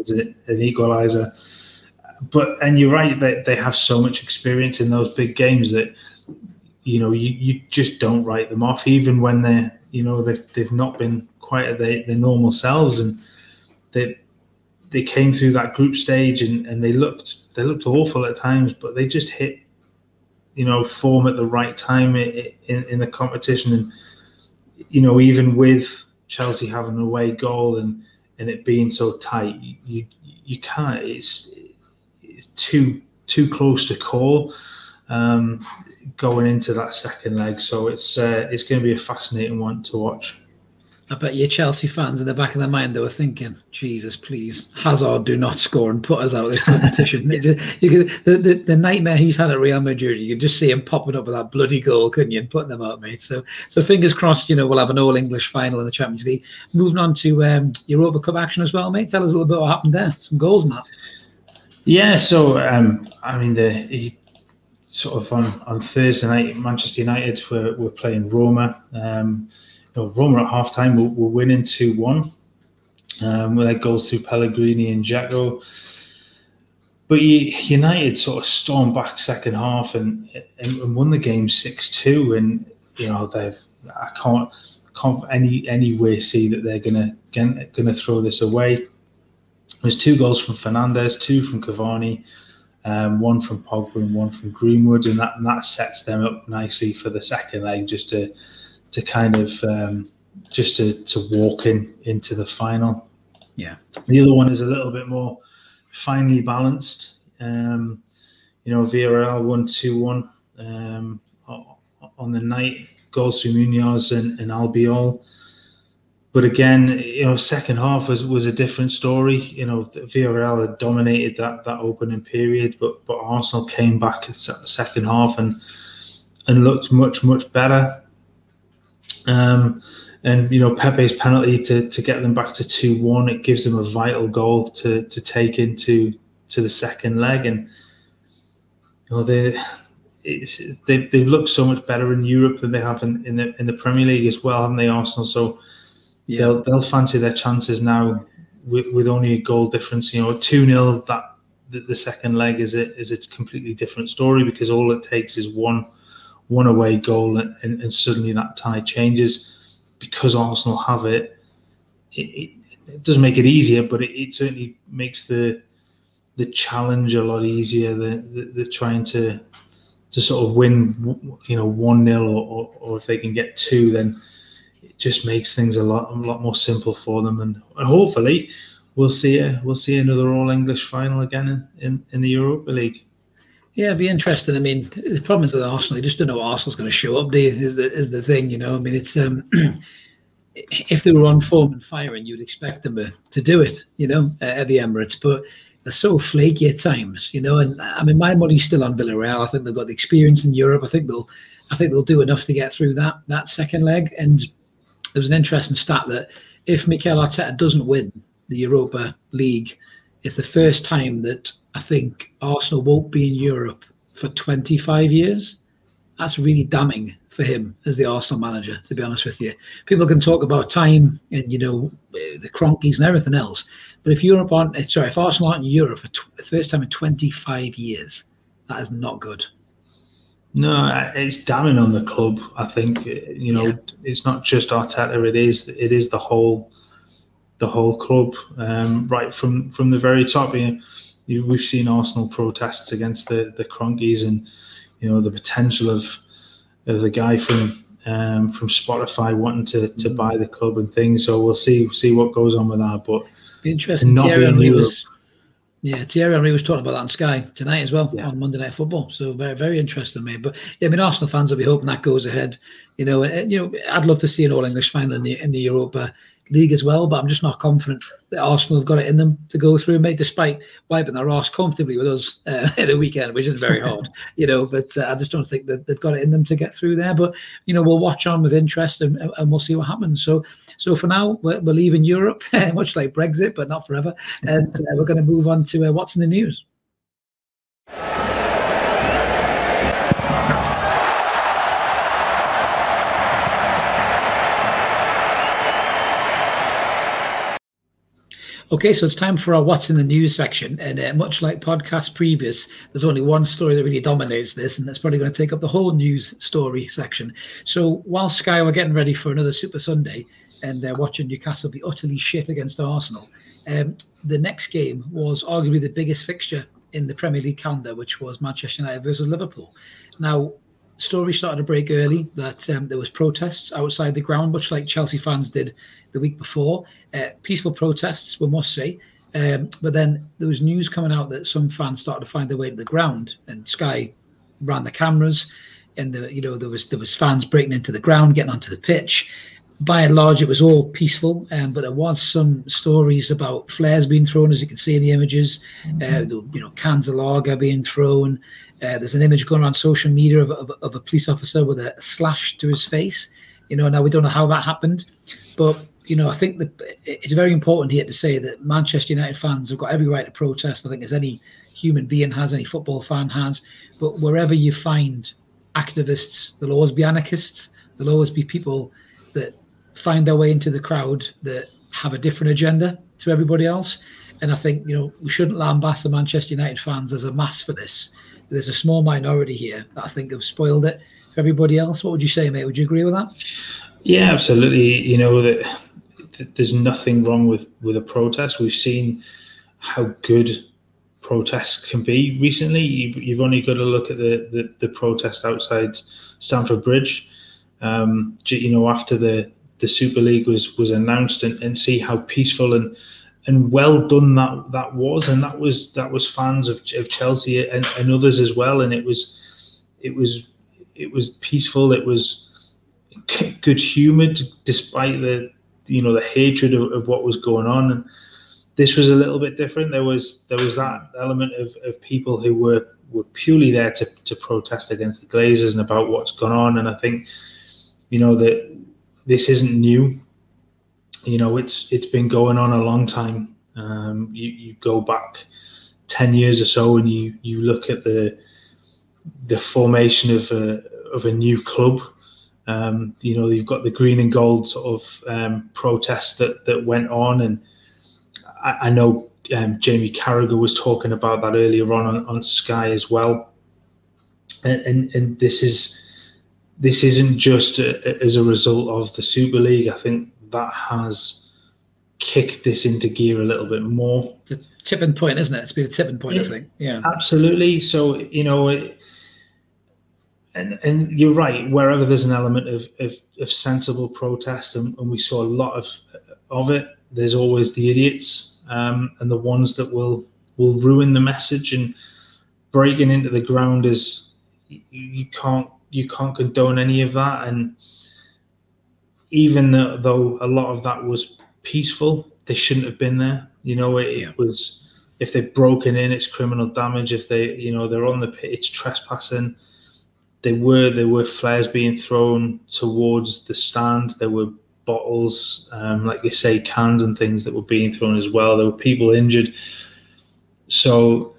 as a, an equaliser. But and you're right that they have so much experience in those big games that you know you, you just don't write them off even when they're you know they've they've not been quite at their, their normal selves. And they they came through that group stage and, and they looked they looked awful at times but they just hit you know form at the right time in, in, in the competition. And you know even with Chelsea having an away goal and and it being so tight you you can't it's it's too too close to call um, going into that second leg so it's uh, it's going to be a fascinating one to watch I bet your Chelsea fans in the back of their mind they were thinking, Jesus, please, Hazard, do not score and put us out of this competition. just, you could, the, the, the, nightmare he's had at Real Madrid, you could just see him popping up with that bloody goal, couldn't you, and putting them out, mate. So, so fingers crossed, you know, we'll have an all English final in the Champions League. Moving on to um, Europa Cup action as well, mate. Tell us a little bit what happened there. Some goals and that. Yeah, so um, I mean, the sort of on, on Thursday night, Manchester United were, were playing Roma. Um, know, Roma at half time were, were winning 2 1 um, with their goals through Pellegrini and Dzeko. But United sort of stormed back second half and, and won the game 6 2. And, you know, they've, I can't, can't any any way see that they're gonna gonna throw this away. There's two goals from Fernandes, two from Cavani, um, one from Pogba and one from Greenwood, and that and that sets them up nicely for the second leg, just to to kind of um, just to, to walk in into the final. Yeah. The other one is a little bit more finely balanced. Um, you know, Villarreal won 2 1 um, on the night, goals from Munoz and, and Albiol. But again, you know, second half was, was a different story. You know, Villarreal had dominated that that opening period, but but Arsenal came back at the second half and and looked much much better. Um, and you know Pepe's penalty to, to get them back to two one, it gives them a vital goal to to take into to the second leg, and you know they they they look so much better in Europe than they have in, in the in the Premier League as well, haven't they, Arsenal? So yeah. they'll they'll fancy their chances now with, with only a goal difference. You know, two 0 that the, the second leg is a is a completely different story because all it takes is one one away goal and, and, and suddenly that tie changes because Arsenal have it. It, it, it does make it easier, but it, it, certainly makes the the challenge a lot easier. The, the, the trying to to sort of win, you know, one 0 or, or, or if they can get two, then just makes things a lot a lot more simple for them. And, hopefully, we'll see a, we'll see another All English final again in, in, in the Europa League. Yeah, it'd be interesting. I mean, the problem is with Arsenal, you just don't know Arsenal's going to show up. Do you? Is the is the thing? You know, I mean, it's um, if they were on form and firing, you'd expect them to, to do it. You know, at the Emirates, but they're so flaky at times. You know, and I mean, my money's still on Villarreal. I think they've got the experience in Europe. I think they'll, I think they'll do enough to get through that that second leg. And there was an interesting stat that if Mikel Arteta doesn't win the Europa League, it's the first time that I think Arsenal won't be in Europe for 25 years. That's really damning for him as the Arsenal manager, to be honest with you. People can talk about time and, you know, the Kroenkes and everything else. But if Europe aren't, sorry, if Arsenal aren't in Europe for tw- the first time in 25 years, that is not good. No, it's damning on the club. I think you know yeah. it's not just Arteta. It is it is the whole the whole club, um, right from from the very top. You know, we've seen Arsenal protests against the the Kroenkes and you know the potential of of the guy from um, from Spotify wanting to, to mm. buy the club and things. So we'll see see what goes on with that. But be interesting. Thierry Henry was, yeah, Thierry Henry was talking about that on Sky tonight as well yeah. on Monday Night Football. So very very interesting, mate. But yeah, I mean Arsenal fans will be hoping that goes ahead. You know, and, you know, I'd love to see an All English final in the in the Europa league as well. But I'm just not confident that Arsenal have got it in them to go through, mate, despite wiping their arse comfortably with us uh, at the weekend, which is very hard, you know. But uh, I just don't think that they've got it in them to get through there. But you know, we'll watch on with interest and, and we'll see what happens. So, so for now, we're, we're leaving Europe, much like Brexit, but not forever, and uh, we're going to move on to uh, what's in the news. Okay, so it's time for our What's in the News section. And uh, much like podcast previous, there's only one story that really dominates this, and that's probably going to take up the whole news story section. So while Sky were getting ready for another Super Sunday and they're watching Newcastle be utterly shit against Arsenal, um, the next game was arguably the biggest fixture in the Premier League calendar, which was Manchester United versus Liverpool. Now, story started to break early that um, there was protests outside the ground, much like Chelsea fans did the week before. Uh, peaceful protests, we must say. Um, but then there was news coming out that some fans started to find their way to the ground, and Sky ran the cameras, and the, you know there was there was fans breaking into the ground, getting onto the pitch. By and large, it was all peaceful, um, but there was some stories about flares being thrown, as you can see in the images. Mm-hmm. Uh, you know, cans of lager being thrown. Uh, there's an image going around social media of, of, of a police officer with a slash to his face. You know, now we don't know how that happened, but you know, I think that it's very important here to say that Manchester United fans have got every right to protest. I think as any human being has, any football fan has. But wherever you find activists, there'll always be anarchists. There'll always be people that find their way into the crowd that have a different agenda to everybody else. And I think you know we shouldn't lambast the Manchester United fans as a mass for this. There's a small minority here that I think have spoiled it for everybody else. What would you say, mate? Would you agree with that? Yeah, absolutely. You know that there's nothing wrong with with a protest. We've seen how good protests can be recently. You've, you've only got to look at the, the, the protest outside Stamford Bridge. Um, you know, after the, the Super League was was announced, and, and see how peaceful and and well done that that was, and that was that was fans of, of Chelsea and, and others as well, and it was it was it was peaceful. It was good humoured despite the you know the hatred of, of what was going on. And this was a little bit different. There was there was that element of, of people who were were purely there to, to protest against the Glazers and about what's gone on. And i think you know that this isn't new. You know it's it's been going on a long time. Um, you, you go back 10 years or so and you you look at the the formation of a of a new club. Um, you know, you've got the green and gold sort of um, protests that that went on, and I, I, know um, Jamie Carragher was talking about that earlier on, on on, Sky as well. And, and, and this is this isn't just a, as a result of the Super League. I think that has kicked this into gear a little bit more. It's a tipping point, isn't it? It's been a tipping point, yeah, I think. Yeah, absolutely. So you know, it, and and you're right. Wherever there's an element of of, of sensible protest, and, and, we saw a lot of of it. There's always the idiots um, and the ones that will will ruin the message and breaking into the ground is you, you can't you can't condone any of that. And even though, a lot of that was peaceful, they shouldn't have been there. You know, it, yeah. it was if they've broken in, it's criminal damage. If they, you know, they're on the pit, it's trespassing. They were there were flares being thrown towards the stand. There were bottles, um, like you say, cans and things that were being thrown as well. There were people injured. So,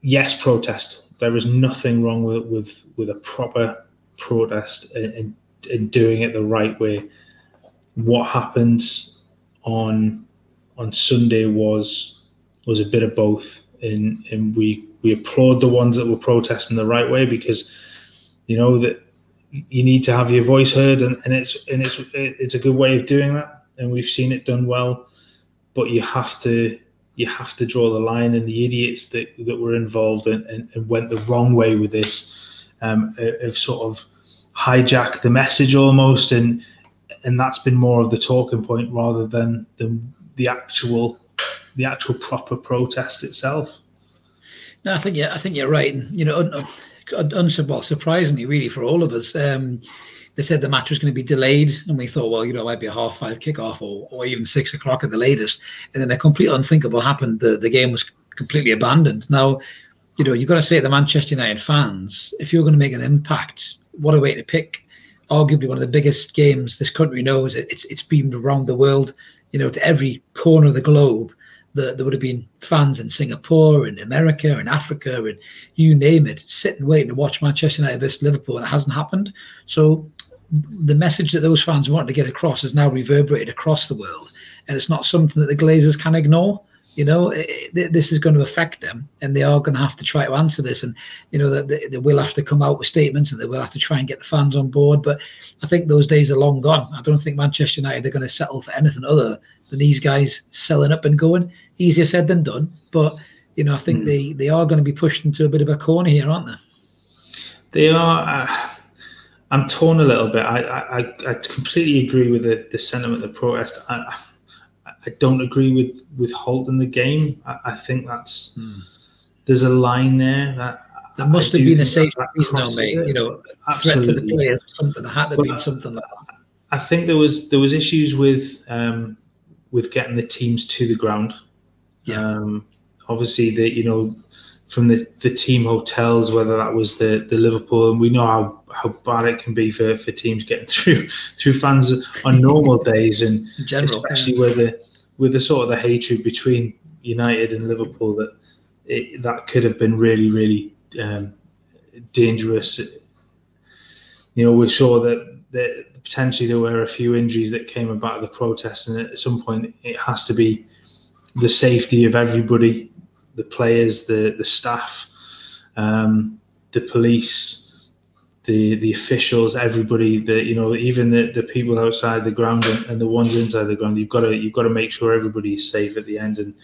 yes, protest there is nothing wrong with with, with a proper protest and, and doing it the right way. What happened on on Sunday was was a bit of both, and and we we applaud the ones that were protesting the right way because you know that you need to have your voice heard, and, and it's and it's it's a good way of doing that, and we've seen it done well. But you have to you have to draw the line, and the idiots that, that were involved and, and, and went the wrong way with this um, have sort of hijacked the message almost, and and that's been more of the talking point rather than the the actual the actual proper protest itself. No, I think yeah, I think you're right. You know, un, un, well, surprisingly, really for all of us, um, they said the match was going to be delayed, and we thought, well, you know, it might be a half five kickoff or, or even six o'clock at the latest. And then the complete unthinkable happened. The the game was completely abandoned. Now, you know, you've got to say to the Manchester United fans, if you're going to make an impact, what a way to pick. Arguably one of the biggest games this country knows. It's it's beamed around the world, you know, to every corner of the globe the, there would have been fans in Singapore and America and Africa and you name it, sitting waiting to watch Manchester United versus Liverpool, and it hasn't happened. So the message that those fans want to get across is now reverberated across the world, and it's not something that the Glazers can ignore. You know, it, it, this is going to affect them, and they are going to have to try to answer this. And you know that they, they, will have to come out with statements, and they will have to try and get the fans on board. But I think those days are long gone. I don't think Manchester United are going to settle for anything other than these guys selling up and going. Easier said than done, but you know, I think mm. they they are going to be pushed into a bit of a corner here, aren't they? They are. Uh, I'm torn a little bit. I I, I completely agree with the, the sentiment of the protest. I, I don't agree with with holding the game. I, I think that's mm. there's a line there that there must have been a safe reason, though, mate. You know, Absolutely. threat to the players, something had to be something like that. I think there was there was issues with um, with getting the teams to the ground. Yeah. Um, obviously, the you know from the, the team hotels, whether that was the, the Liverpool, and we know how, how bad it can be for, for teams getting through through fans on normal days, and General, especially yeah. with the with the sort of the hatred between United and Liverpool that it, that could have been really really um, dangerous. You know, we saw that that potentially there were a few injuries that came about the protest, and at some point it has to be the safety of everybody, the players, the the staff, um, the police, the the officials, everybody. The you know even the, the people outside the ground and, and the ones inside the ground. You've got to you've got to make sure everybody's safe at the end, and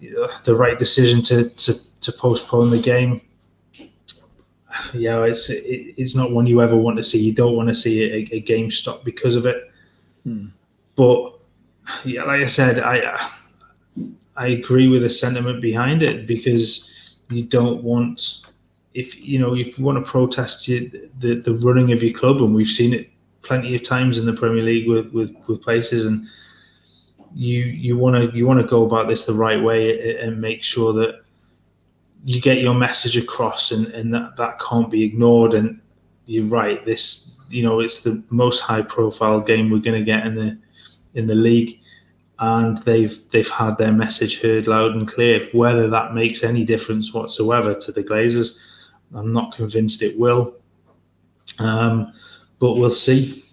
you the right decision to, to to postpone the game yeah, it's it, it's not one you ever want to see. You don't want to see a, a game stop because of it. Hmm. But yeah, like I said, I I agree with the sentiment behind it because you don't want if you know if you want to protest you, the the running of your club, and we've seen it plenty of times in the Premier League with with, with places and. You you want to you want to go about this the right way and make sure that you get your message across and, and that, that can't be ignored and you're right this you know it's the most high profile game we're going to get in the in the league and they've they've had their message heard loud and clear whether that makes any difference whatsoever to the glazers i'm not convinced it will um, but we'll see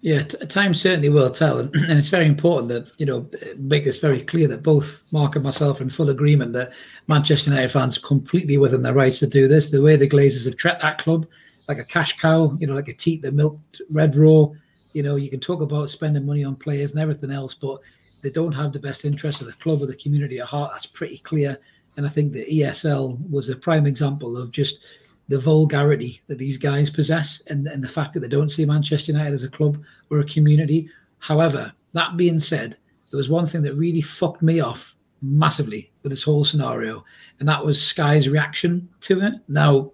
Yeah, t- time certainly will tell, and, and, it's very important that you know make this very clear that both Mark and myself are in full agreement that Manchester United fans are completely within their rights to do this. The way the Glazers have treated that club like a cash cow, you know, like a teat that milked red raw. You know, you can talk about spending money on players and everything else, but they don't have the best interest of the club or the community at heart. That's pretty clear. And I think the ESL was a prime example of just the vulgarity that these guys possess and, and the fact that they don't see Manchester United as a club or a community. However, that being said, there was one thing that really fucked me off massively with this whole scenario, and that was Sky's reaction to it. Now,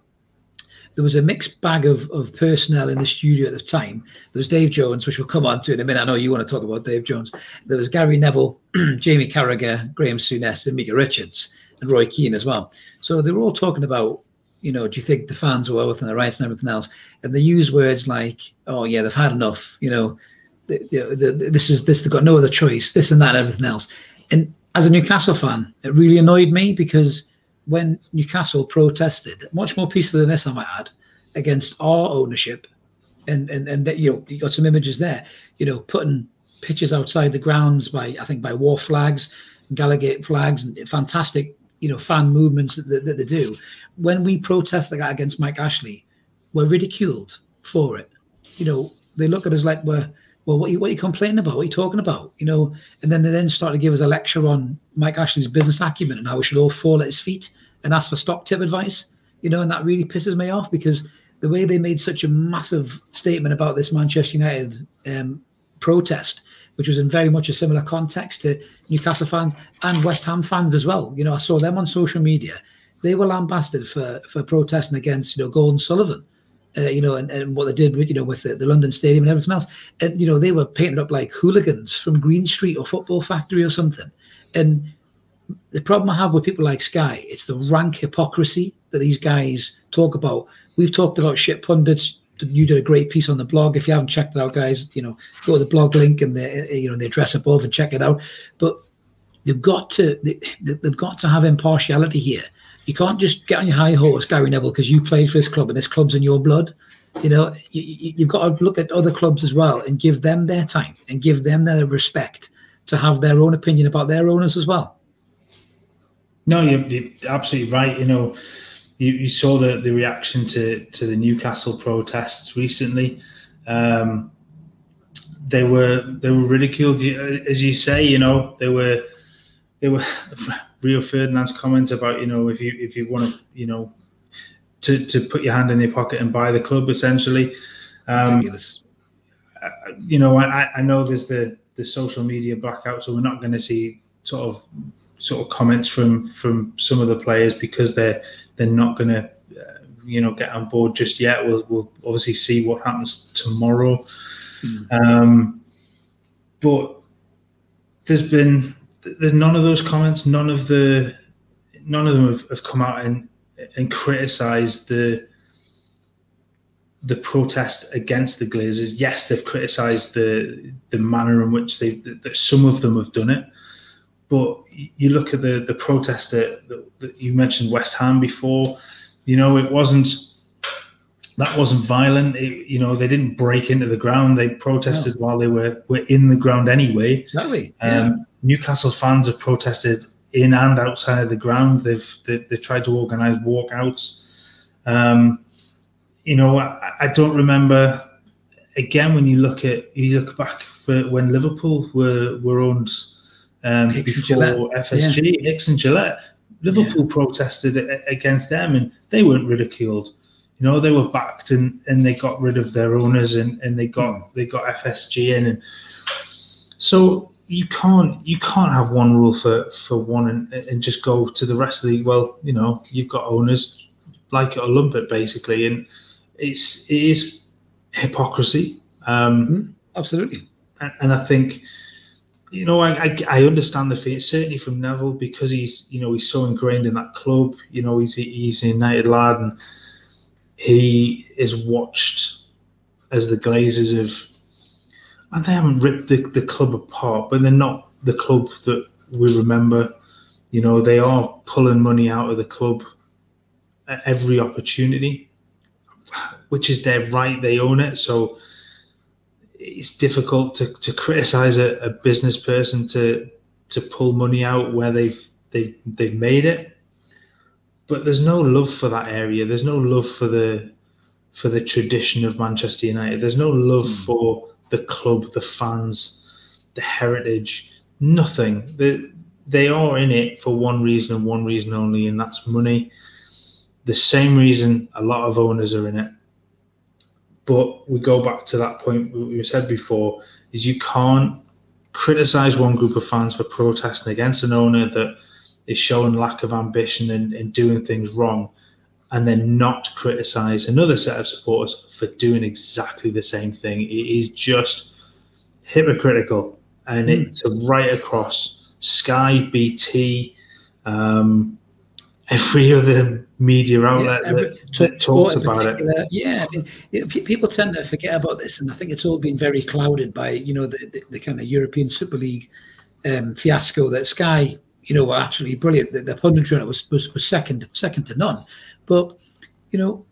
there was a mixed bag of, of personnel in the studio at the time. There was Dave Jones, which we'll come on to in a minute. I know you want to talk about Dave Jones. There was Gary Neville, Jamie Carragher, Graham Souness, and Micah Richards, and Roy Keane as well. So they were all talking about you know, do you think the fans were well within their rights and everything else? And they use words like, "Oh yeah, they've had enough." You know, the, the, the, this is this. They've got no other choice. This and that, and everything else. And as a Newcastle fan, it really annoyed me because when Newcastle protested, much more peacefully than this, I might add, against our ownership, and and and that you know, you got some images there. You know, putting pictures outside the grounds by I think by Wor Flags, Gallowgate flags, and fantastic you know fan movements that, that they do. When we protest against mike ashley we're ridiculed for it. You know they look at us like we're well what are you, what are you complaining about? What are you talking about? You know and then they then start to give us a lecture on mike ashley's business acumen and how we should all fall at his feet and ask for stock tip advice you know and that really pisses me off because the way they made such a massive statement about this manchester united um, protest which was in very much a similar context to Newcastle fans and West Ham fans as well. You know, I saw them on social media. They were lambasted for for protesting against you know Gold and Sullivan. Uh, you know, and, and what they did, with, you know, with the, the London Stadium and everything else, and you know, they were painted up like hooligans from Green Street or Football Factory or something. And the problem I have with people like Sky, it's the rank hypocrisy that these guys talk about. We've talked about shit pundits you did a great piece on the blog. If you haven't checked it out, guys, you know, go to the blog link and the uh, you know the address above and check it out. But they've got to they, have got to have impartiality here. You can't just get on your high horse, Gary Neville, because you played for this club and this club's in your blood. You know, you, you've got to look at other clubs as well and give them their time and give them their respect to have their own opinion about their owners as well. No, you're, you're absolutely right. You know, you, you saw the, the reaction to, to the Newcastle protests recently. Um, they were they were ridiculed, as you say. You know, they were they were Rio Ferdinand's comments about you know if you if you want to you know to, to put your hand in your pocket and buy the club essentially. Um. You know, I, I know there's the the social media blackout, so we're not going to see sort of sort of comments from from some of the players because they're they're not going to uh, you know get on board just yet. We'll we'll obviously see what happens tomorrow. Mm. Um, but there's been there's none of those comments. None of the none of them have, have come out and and criticised the the protest against the Glazers. Yes, they've criticised the the manner in which they that some of them have done it, but you look at the the protest that, that you mentioned West Ham before. You know, it wasn't that wasn't violent. It, you know, they didn't break into the ground. They protested no. while they were were in the ground anyway. Exactly. Um, yeah. Newcastle fans have protested in and outside of the ground. They've they, they tried to organise walkouts. Um, you know, I, I, don't remember. Again, when you look at you look back for when Liverpool were were owned um, before FSG, yeah. Hicks and Gillett. Liverpool yeah. protested against them and they weren't ridiculed. You know, they were backed and, and they got rid of their owners and, and they got mm. they got FSG in and so you can't you can't have one rule for, for one and, and just go to the rest of the well, you know, you've got owners like it or lump it basically and it's it is hypocrisy. Um, mm, absolutely. And, and I think you know, I, I, I understand the fear certainly from Neville because he's you know he's so ingrained in that club. You know, he's he's a United lad, and he is watched as the Glazers have, and they haven't ripped the, the club apart, but they're not the club that we remember. You know, they are pulling money out of the club at every opportunity, which is their right. They own it, so it's difficult to, to criticize a, a business person to to pull money out where they've they've they've made it. But there's no love for that area. There's no love for the for the tradition of Manchester United. There's no love mm. for the club, the fans, the heritage. Nothing. They they are in it for one reason and one reason only, and that's money. The same reason a lot of owners are in it. But we go back to that point we said before: is you can't criticize one group of fans for protesting against an owner that is showing lack of ambition and, and doing things wrong, and then not criticize another set of supporters for doing exactly the same thing. It is just hypocritical, and mm. it's right across Sky, BT, um, every other media outlet yeah, every, that, that talks about it. Yeah, I mean, people tend to forget about this, and I think it's all been very clouded by you know the, the, the kind of European Super League um, fiasco that Sky, you know, were absolutely brilliant. The, the punditry on it was, was was second second to none, but you know,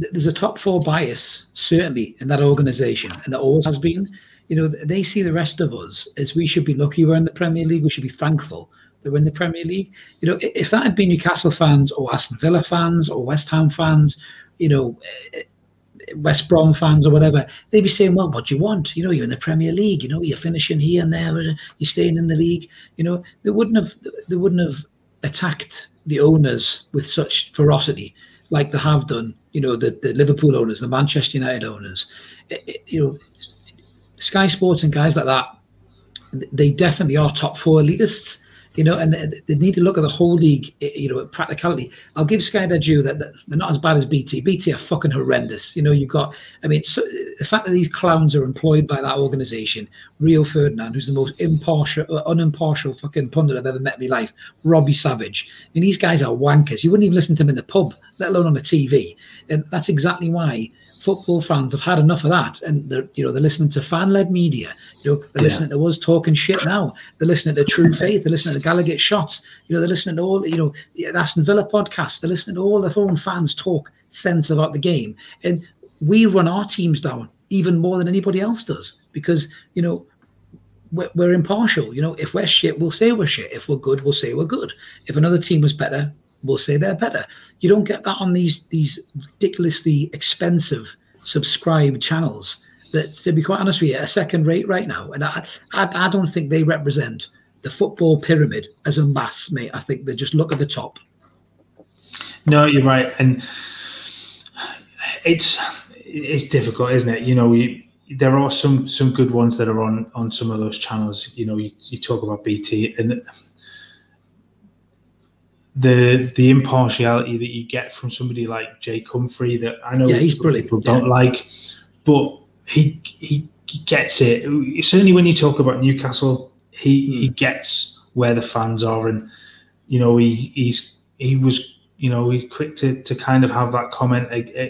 th- there's a top four bias certainly in that organisation, and there always has been. You know, they see the rest of us as we should be lucky we're in the Premier League. We should be thankful they win the Premier League. You know, if that had been Newcastle fans or Aston Villa fans or West Ham fans, you know, eh, West Brom fans or whatever, they'd be saying, "Well, what do you want? You know, you're in the Premier League. You know, you're finishing here and there. You're staying in the league. You know, they wouldn't have they wouldn't have attacked the owners with such ferocity like they have done. You know, the, the Liverpool owners, the Manchester United owners. It, it, you know, Sky Sports and guys like that, they definitely are top four elitists you know, and they need to look at the whole league, you know, practicality. I'll give Sky their due that they're not as bad as BT. BT are fucking horrendous. You know, you've got, I mean, so, the fact that these clowns are employed by that organization, Rio Ferdinand, who's the most impartial, uh, unimpartial fucking pundit I've ever met in my life, Robbie Savage. I mean, these guys are wankers. You wouldn't even listen to them in the pub, let alone on the TV. And that's exactly why football fans have had enough of that, and they're you know they're listening to fan-led media. You know they're yeah. listening to us talking shit now. They're listening to True Faith. They're listening to Gallagher Shots. You know they're listening to all you know the Aston Villa podcast. They're listening to all their own fans talk sense about the game, and we run our teams down even more than anybody else does because you know we're, we're, impartial. You know, if we're shit, we'll say we're shit. If we're good, we'll say we're good. If another team was better, we'll say they're better. You don't get that on these these ridiculously expensive subscribe channels. That, to be quite honest with you, a second rate right now, and I, I, I don't think they represent the football pyramid as a mass, mate. I think they just look at the top. No, you're right, and it's it's difficult, isn't it? You know, there are some some good ones that are on on some of those channels. You know, you, you talk about BT and the the impartiality that you get from somebody like Jake Humphrey that I know yeah, he's brilliant. people don't yeah. like, but he, he gets it. Certainly when you talk about Newcastle, he mm. he gets where the fans are, and you know he he's he was you know he's quick to to kind of have that comment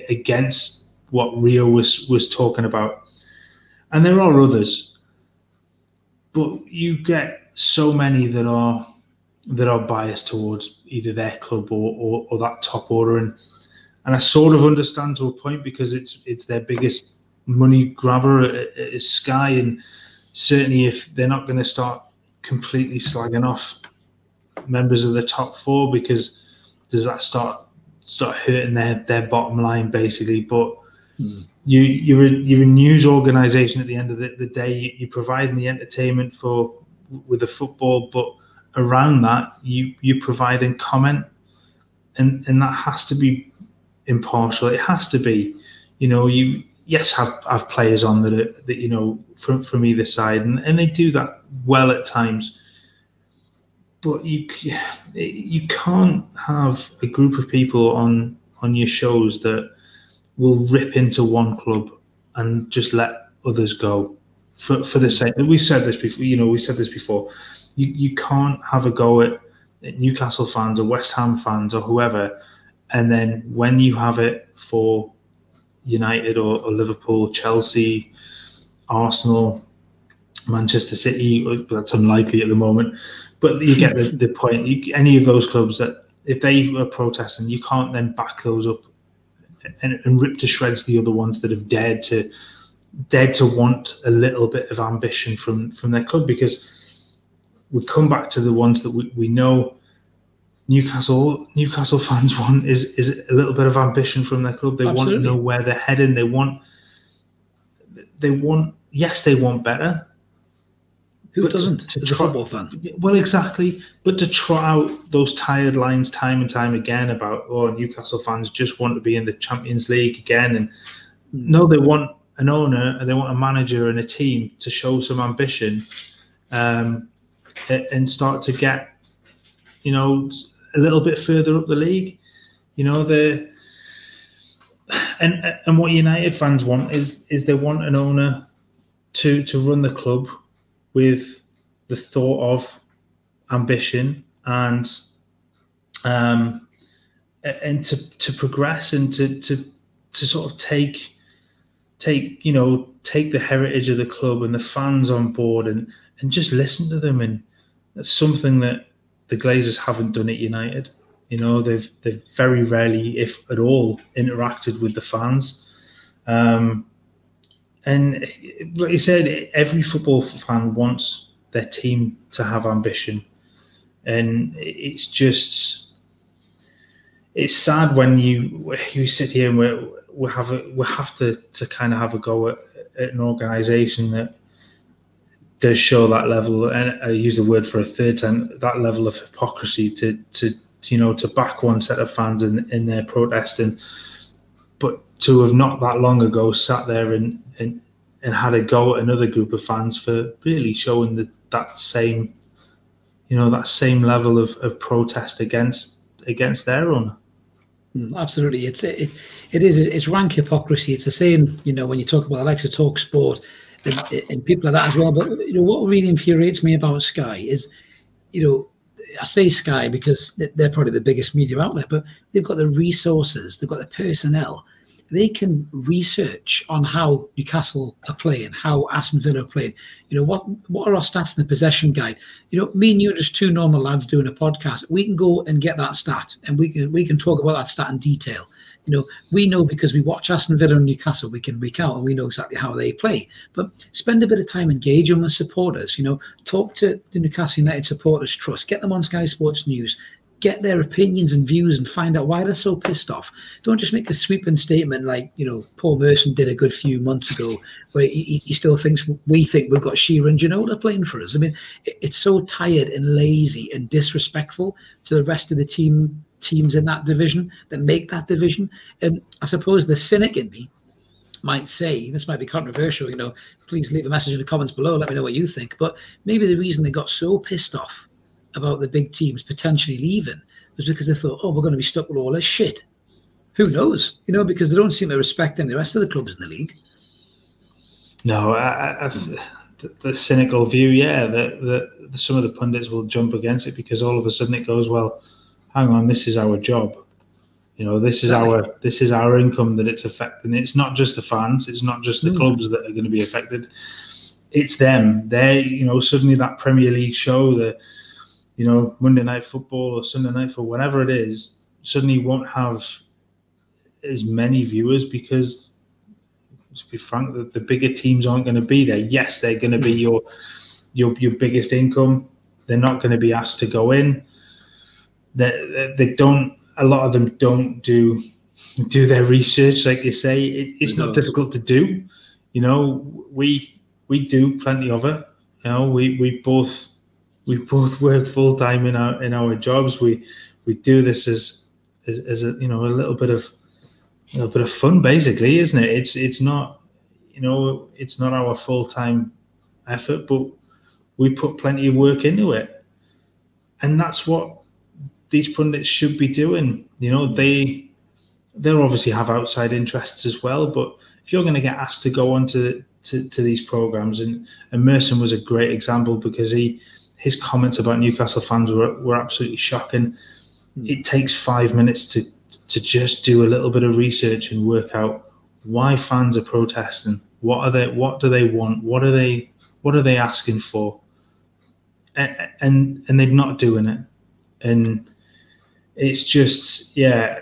against what Rio was was talking about, and there are others, but you get so many that are that are biased towards either their club or, or, or, that top order. And and I sort of understand to a point because it's it's their biggest money grabber is Sky. And certainly if they're not going to start completely slagging off members of the top four because does that start start hurting their their bottom line basically? But mm. you you're a, you're a news organization at the end of the, the day. You're providing the entertainment for with the football but around that you you provide and comment and and that has to be impartial. It has to be you know you yes have have players on that are, that you know from from either side and, and they do that well at times. But you you can't have a group of people on on your shows that will rip into one club and just let others go for for the sake we've said this before you know we said this before you, you can't have a go at, Newcastle fans or West Ham fans or whoever, and then when you have it for United or, or Liverpool, Chelsea, Arsenal, Manchester City, that's unlikely at the moment, but you get the, the point. You, any of those clubs that if they were protesting, you can't then back those up and, and, rip to shreds the other ones that have dared to dead to want a little bit of ambition from from their club because we come back to the ones that we, we know Newcastle Newcastle fans want is is a little bit of ambition from their club. They Absolutely. want to know where they're heading. They want they want yes, they want better. Who doesn't? To, to try, a football fan. Well, exactly. But to trot out those tired lines time and time again about oh Newcastle fans just want to be in the Champions League again, and no, they want an owner and they want a manager and a team to show some ambition, um, and start to get, you know, a little bit further up the league. You know, the and and what United fans want is is they want an owner to to run the club with the thought of ambition and um and to to progress and to to to sort of take take you know take the heritage of the club and the fans on board and and just listen to them and that's something that the Glazers haven't done at United. You know, they've they've very rarely, if at all, interacted with the fans. Um, and like you said, every football fan wants their team to have ambition, and it's just it's sad when you you sit here and we we have a, we have to to kind of have a go at, at an organisation that does show that level, and I use the word for a third time, that level of hypocrisy to to you know to back one set of fans in in their protesting, but to have not that long ago sat there and and and had a go at another group of fans for really showing that that same you know that same level of, of protest against against their own. Mm, absolutely. It's it, it is it's rank hypocrisy. It's the same you know when you talk about alexa talk sport and, and people like that as well. But you know what really infuriates me about Sky is, you know, I say Sky because they're probably the biggest media outlet, but they've got the resources, they've got the personnel. They can research on how Newcastle are playing, how Aston Villa are playing. You know what? What are our stats in the possession guide? You know, me and you are just two normal lads doing a podcast. We can go and get that stat, and we can we can talk about that stat in detail. You know, we know because we watch Aston Villa and Newcastle, we can week out and we know exactly how they play. But spend a bit of time engaging with supporters. You know, talk to the Newcastle United Supporters Trust, get them on Sky Sports News, get their opinions and views and find out why they're so pissed off. Don't just make a sweeping statement like, you know, Paul Merson did a good few months ago, where he, he still thinks we think we've got Shearer and Ginola playing for us. I mean, it, it's so tired and lazy and disrespectful to the rest of the team teams in that division that make that division. And I suppose the cynic in me might say, this might be controversial, you know, please leave a message in the comments below, let me know what you think. But maybe the reason they got so pissed off about the big teams potentially leaving was because they thought, oh, we're going to be stuck with all this shit. Who knows? You know, because they don't seem to respect any of the rest of the clubs in the league. No, I, I, the, the, cynical view, yeah, that, that some of the pundits will jump against it because all of a sudden it goes, well, hang on, this is our job. You know, this is our this is our income that it's affecting. It's not just the fans. It's not just the mm. clubs that are going to be affected. It's them. They, you know, suddenly that Premier League show, the, you know, Monday Night Football or Sunday Night for whatever it is, suddenly won't have as many viewers because, to be frank, the, the bigger teams aren't going to be there. Yes, they're going to be mm. your your your biggest income. They're not going to be asked to go in that they, they, don't. A lot of them don't do do their research, like you say. It, it's not mm-hmm. difficult to do. You know, we we do plenty of it. You know, we we both we both work full time in our in our jobs. We we do this as as, as a you know a little bit of a little bit of fun, basically, isn't it? It's it's not you know it's not our full time effort, but we put plenty of work into it, and that's what these pundits should be doing. You know, they they'll obviously have outside interests as well, but if you're going to get asked to go on to, to, to these programs, and, and Merson was a great example because he his comments about Newcastle fans were, were absolutely shocking. Hmm. It takes five minutes to to just do a little bit of research and work out why fans are protesting. What are they? What do they want? What are they? What are they asking for? And and, and they're not doing it. And it's just yeah,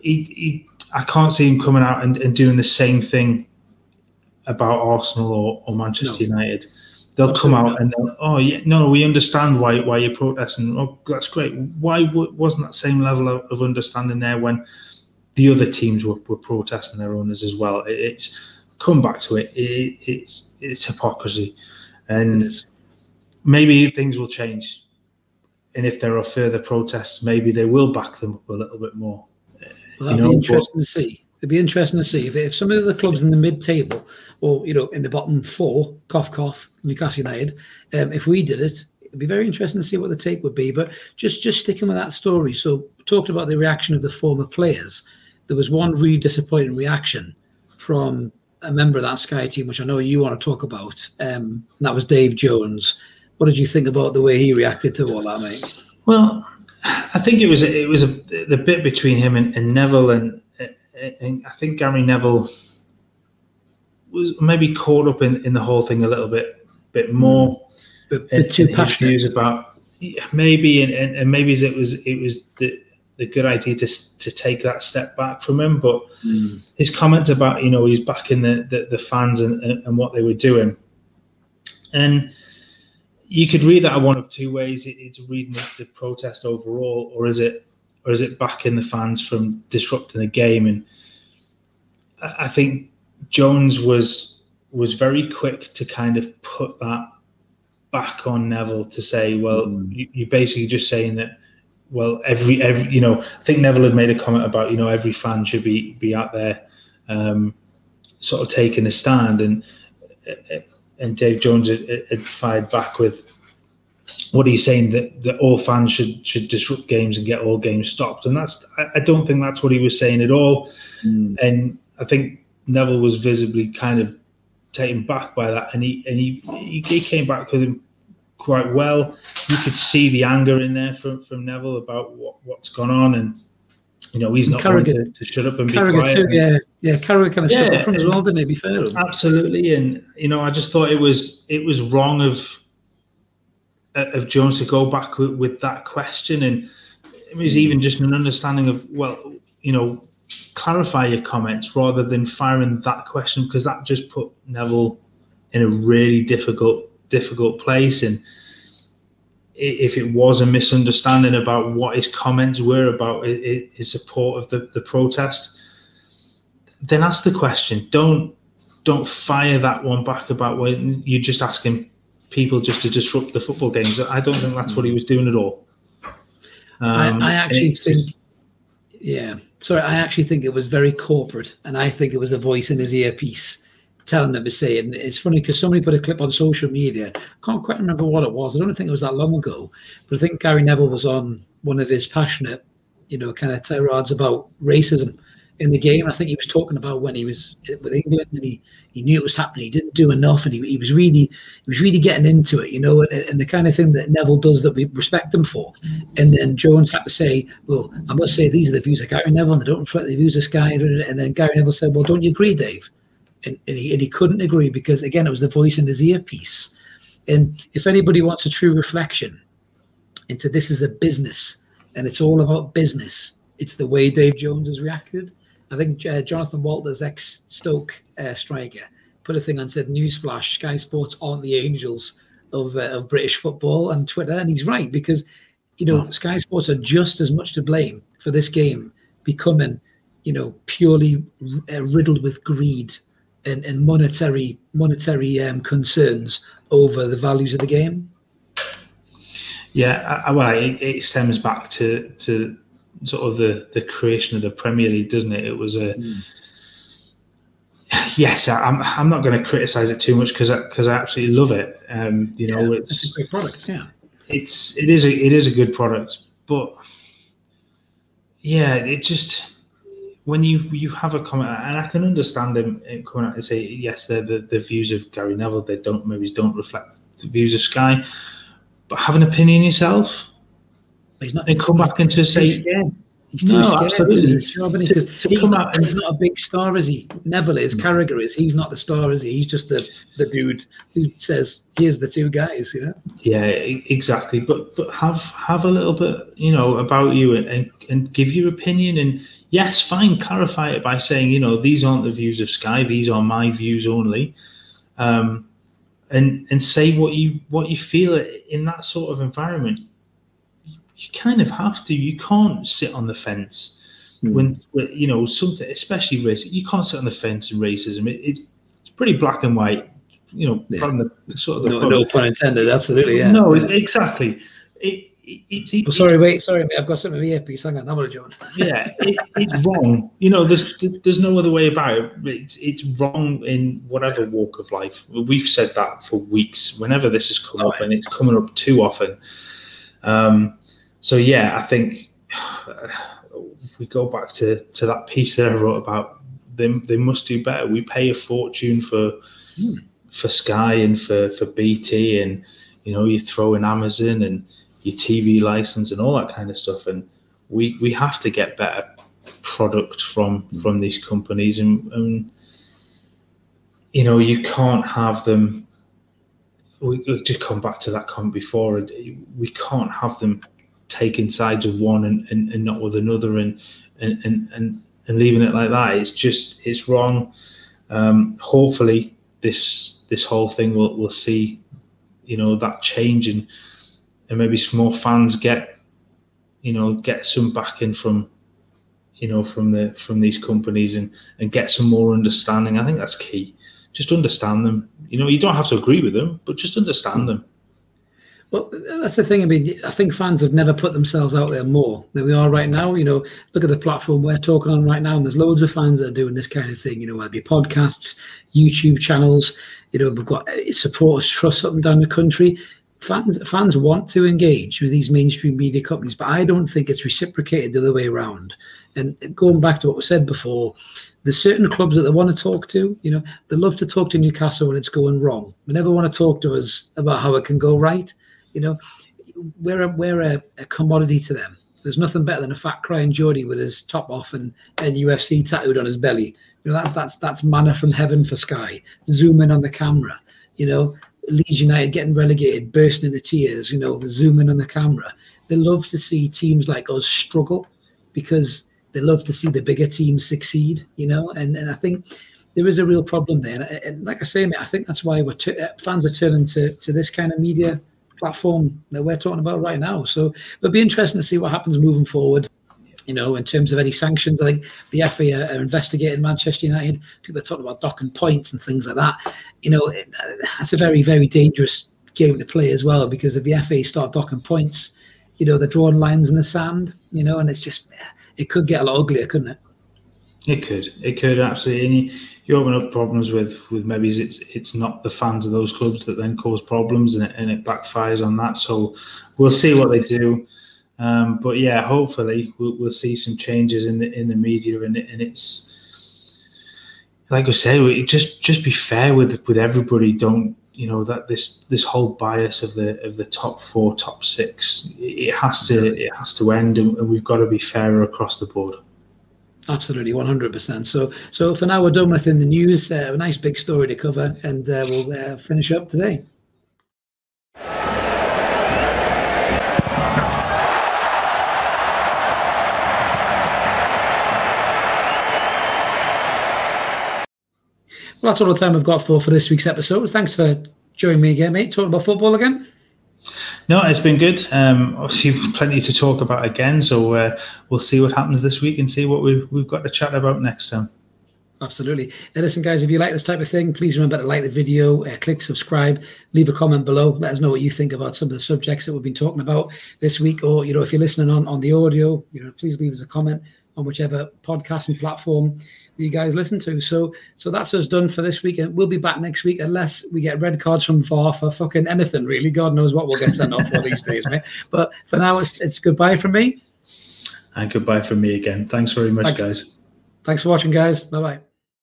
he, he, I can't see him coming out and, and doing the same thing about Arsenal or, or Manchester no. United. They'll Absolutely come out and they'll, oh yeah, no, we understand why why you're protesting. Oh, that's great. Why w- wasn't that same level of, of, understanding there when the other teams were, were protesting their owners as well? It, it's come back to it. it it's it's hypocrisy, and maybe things will change. And if there are further protests, maybe they will back them up a little bit more. Well, that'd you know, be interesting but, to see. It'd be interesting to see if, if some of the clubs in the mid-table, or you know, in the bottom four, cough cough, Newcastle United, um, if we did it, it'd be very interesting to see what the take would be. But just just sticking with that story. So talked about the reaction of the former players. There was one really disappointing reaction from a member of that Sky team, which I know you want to talk about. Um, that was Dave Jones. What did you think about the way he reacted to all that, mate? Well, I think it was it was a, the bit between him and, and Neville and and I think Gary Neville was maybe caught up in, in the whole thing a little bit bit more. But, but too passionate. Views about maybe and, and, and, maybe it was it was the the good idea to to take that step back from him. But mm. his comments about you know he's backing the the, the fans and, and, and what they were doing, and you could read that one of two ways. It's reading the, the protest overall, or is it or is it backing the fans from disrupting the game? And I think Jones was was very quick to kind of put that back on Neville to say, well, mm. you, are basically just saying that. Well, every every you know, I think Neville had made a comment about you know every fan should be be out there, um, sort of taking a stand, and and Dave Jones had, had fired back with what are you saying that, that all fans should should disrupt games and get all games stopped? And that's I, I don't think that's what he was saying at all. Mm. And I think Neville was visibly kind of taken back by that, and he and he he, came back with him quite well. You could see the anger in there from from Neville about what what's gone on and. You know, he's not going to, to, shut up and Carragher be quiet. Too, yeah, yeah. Carragher kind of yeah, stuck up from as well, didn't he? Be fair, absolutely. And you know, I just thought it was it was wrong of uh, of Jones to go back with, with that question, and it was even hmm. just an understanding of well, you know, clarify your comments rather than firing that question because that just put Neville in a really difficult difficult place and if it was a misunderstanding about what his comments were about his support of the, the protest then ask the question don't don't fire that one back about when you're just asking people just to disrupt the football games. I don't think that's what he was doing at all. Um, I, I, actually think, yeah, sorry, I actually think it was very corporate, and I think it was a voice in his earpiece telling them to say. And it's funny because somebody put a clip on social media. Can't quite remember what it was. I don't think it was that long ago, but I think Gary Neville was on one of his passionate, you know, kind of tirades about racism in the game. I think he was talking about when he was with England and he, he knew it was happening. He didn't do enough, and he, he was really he was really getting into it, you know, and, and, the kind of thing that Neville does that we respect him for. And then Jones had to say, "Well, I must say these are the views of Gary Neville, and they don't reflect the views of Sky." And then Gary Neville said, "Well, don't you agree, Dave?" And, and he and he couldn't agree because again, it was the voice in his earpiece. And if anybody wants a true reflection into this is a business and it's all about business, it's the way Dave Jones has reacted I think uh, Jonathan Walters, ex Stoke uh, striker, put a thing on said, "Newsflash: Sky Sports aren't the angels of uh, of British football." and Twitter, and he's right because you know oh. Sky Sports are just as much to blame for this game becoming, you know, purely uh, riddled with greed and, and monetary monetary um, concerns over the values of the game. Yeah, I, well, it, it stems back to to sort of the the creation of the Premier League, doesn't it? It was a mm. yes. I'm I'm not going to criticize it too much because because I, I, absolutely love it. Um, you know, yeah, it's, it's, a great product. Yeah, it's it is a it is a good product, but yeah, it just when you you have a comment, and I can understand him, eh, coming out and say yes, they're the, the views of Gary Neville. They don't maybe don't reflect the views of Sky, but have an opinion yourself He's not. And come back and to say, He's too No, scared absolutely. to do his job, and To- to he's, come not, out and- he's not a big star, is he? Neville is, Carragher is. He's not the star, is he? He's just the the dude who says, "Here's the two guys," you know. Yeah, exactly. But but have have a little bit, you know, about you and, and and give your opinion. And yes, fine, clarify it by saying, you know, these aren't the views of Sky. These are my views only. Um, and and say what you what you feel in that sort of environment. You kind of have to. You can't sit on the fence Hmm. when, when you know something, especially racism. You can't sit on the fence in racism. It, it's it's pretty black and white. You know, Yeah. from the, the sort of the No, no pun intended. Absolutely, yeah. no, Yeah. exactly. It, it, it's it, Oh, sorry, wait, sorry, mate. I've got something here, please. Hang on, I'm gonna join. yeah, it, it's wrong. You know, there's there's no other way about it. It's it's wrong in whatever walk of life. We've said that for weeks. Whenever this has come up, and it's coming up too often. Um, so yeah, I think we go back to to that piece that I wrote about. They they must do better. We pay a fortune for Hmm. for Sky and for for BT, and you know you throw in Amazon and your TV license and all that kind of stuff, and we we have to get better product from from these companies, and, and you know you can't have them. We, we just come back to that comment before, and we can't have them taking sides of one and, and, and not with another, and and, and and leaving it like that. It's just it's wrong. Um, hopefully, this this whole thing will will see, you know, that change and and maybe some more fans get, you know, get some backing from, you know, from the from these companies and and get some more understanding. I think that's key. Just understand them. You know, you don't have to agree with them, but just understand them. Well, that's the thing. I mean, I think fans have never put themselves out there more than we are right now. You know, look at the platform we're talking on right now, and there's loads of fans that are doing this kind of thing. You know, whether it be podcasts, YouTube channels. You know, we've got uh, supporters trust up and down the country. Fans fans want to engage with these mainstream media companies, but I don't think it's reciprocated the other way around. And going back to what was said before, there's certain clubs that they want to talk to. You know, they love to talk to Newcastle when it's going wrong. They never want to talk to us about how it can go right. You know, we're a, we're a, a commodity to them. There's nothing better than a fat crying Geordie with his top off and, and UFC tattooed on his belly. You know that that's that's manna from heaven for Sky. Zoom in on the camera. You know, Leeds United getting relegated, bursting into tears. You know, zoom in on the camera. They love to see teams like us struggle because they love to see the bigger teams succeed. You know, and and I think there is a real problem there. And, and like I say, mate, I think that's why we're t- uh, fans are turning to to this kind of media platform that we're talking about right now. So it'll be interesting to see what happens moving forward. You know, in terms of any sanctions, I think the FA are, investigating Manchester United. People are talking about docking points and things like that. You know, it, uh, that's a very, very dangerous game to play as well because if the FA start docking points, you know, they're drawing lines in the sand. You know, and it's just it could get a lot uglier, couldn't it? It could, it could absolutely. You, open up problems with with maybe it's it's not the fans of those clubs that then cause problems, and it, and it backfires on that. So we'll see what they do. Um, but yeah, hopefully we'll, we'll see some changes in the in the media, and, and it's like I say, we- just just be fair with with everybody. Don't you know that this this whole bias of the of the top four, top six, it has to it has to end, and, and we've got to be fairer across the board. Absolutely, one hundred percent. So, so for now, we're done with in the news. Uh, a nice big story to cover, and uh, we'll uh, finish up today. Well, that's all the time we've got for for this week's episode. Thanks for joining me again, mate. Talking about football again. No, it's been good. Um, obviously, plenty to talk about again. So uh, we'll see what happens this week and see what we've, we've got to chat about next time. Absolutely. And listen, guys, if you like this type of thing, please remember to like the video, uh, click subscribe, leave a comment below. Let us know what you think about some of the subjects that we've been talking about this week. Or, you know, if you're listening on, on the audio, you know, please leave us a comment on whichever podcasting platform you guys listen to. So, so that's us done for this week. And we'll be back next week unless we get red cards from VAR for fucking anything, really. God knows what we'll get sent off for these days, mate. But for now, it's, it's goodbye from me. And goodbye from me again. Thanks very much, Thanks. guys. Thanks for watching, guys. Bye bye.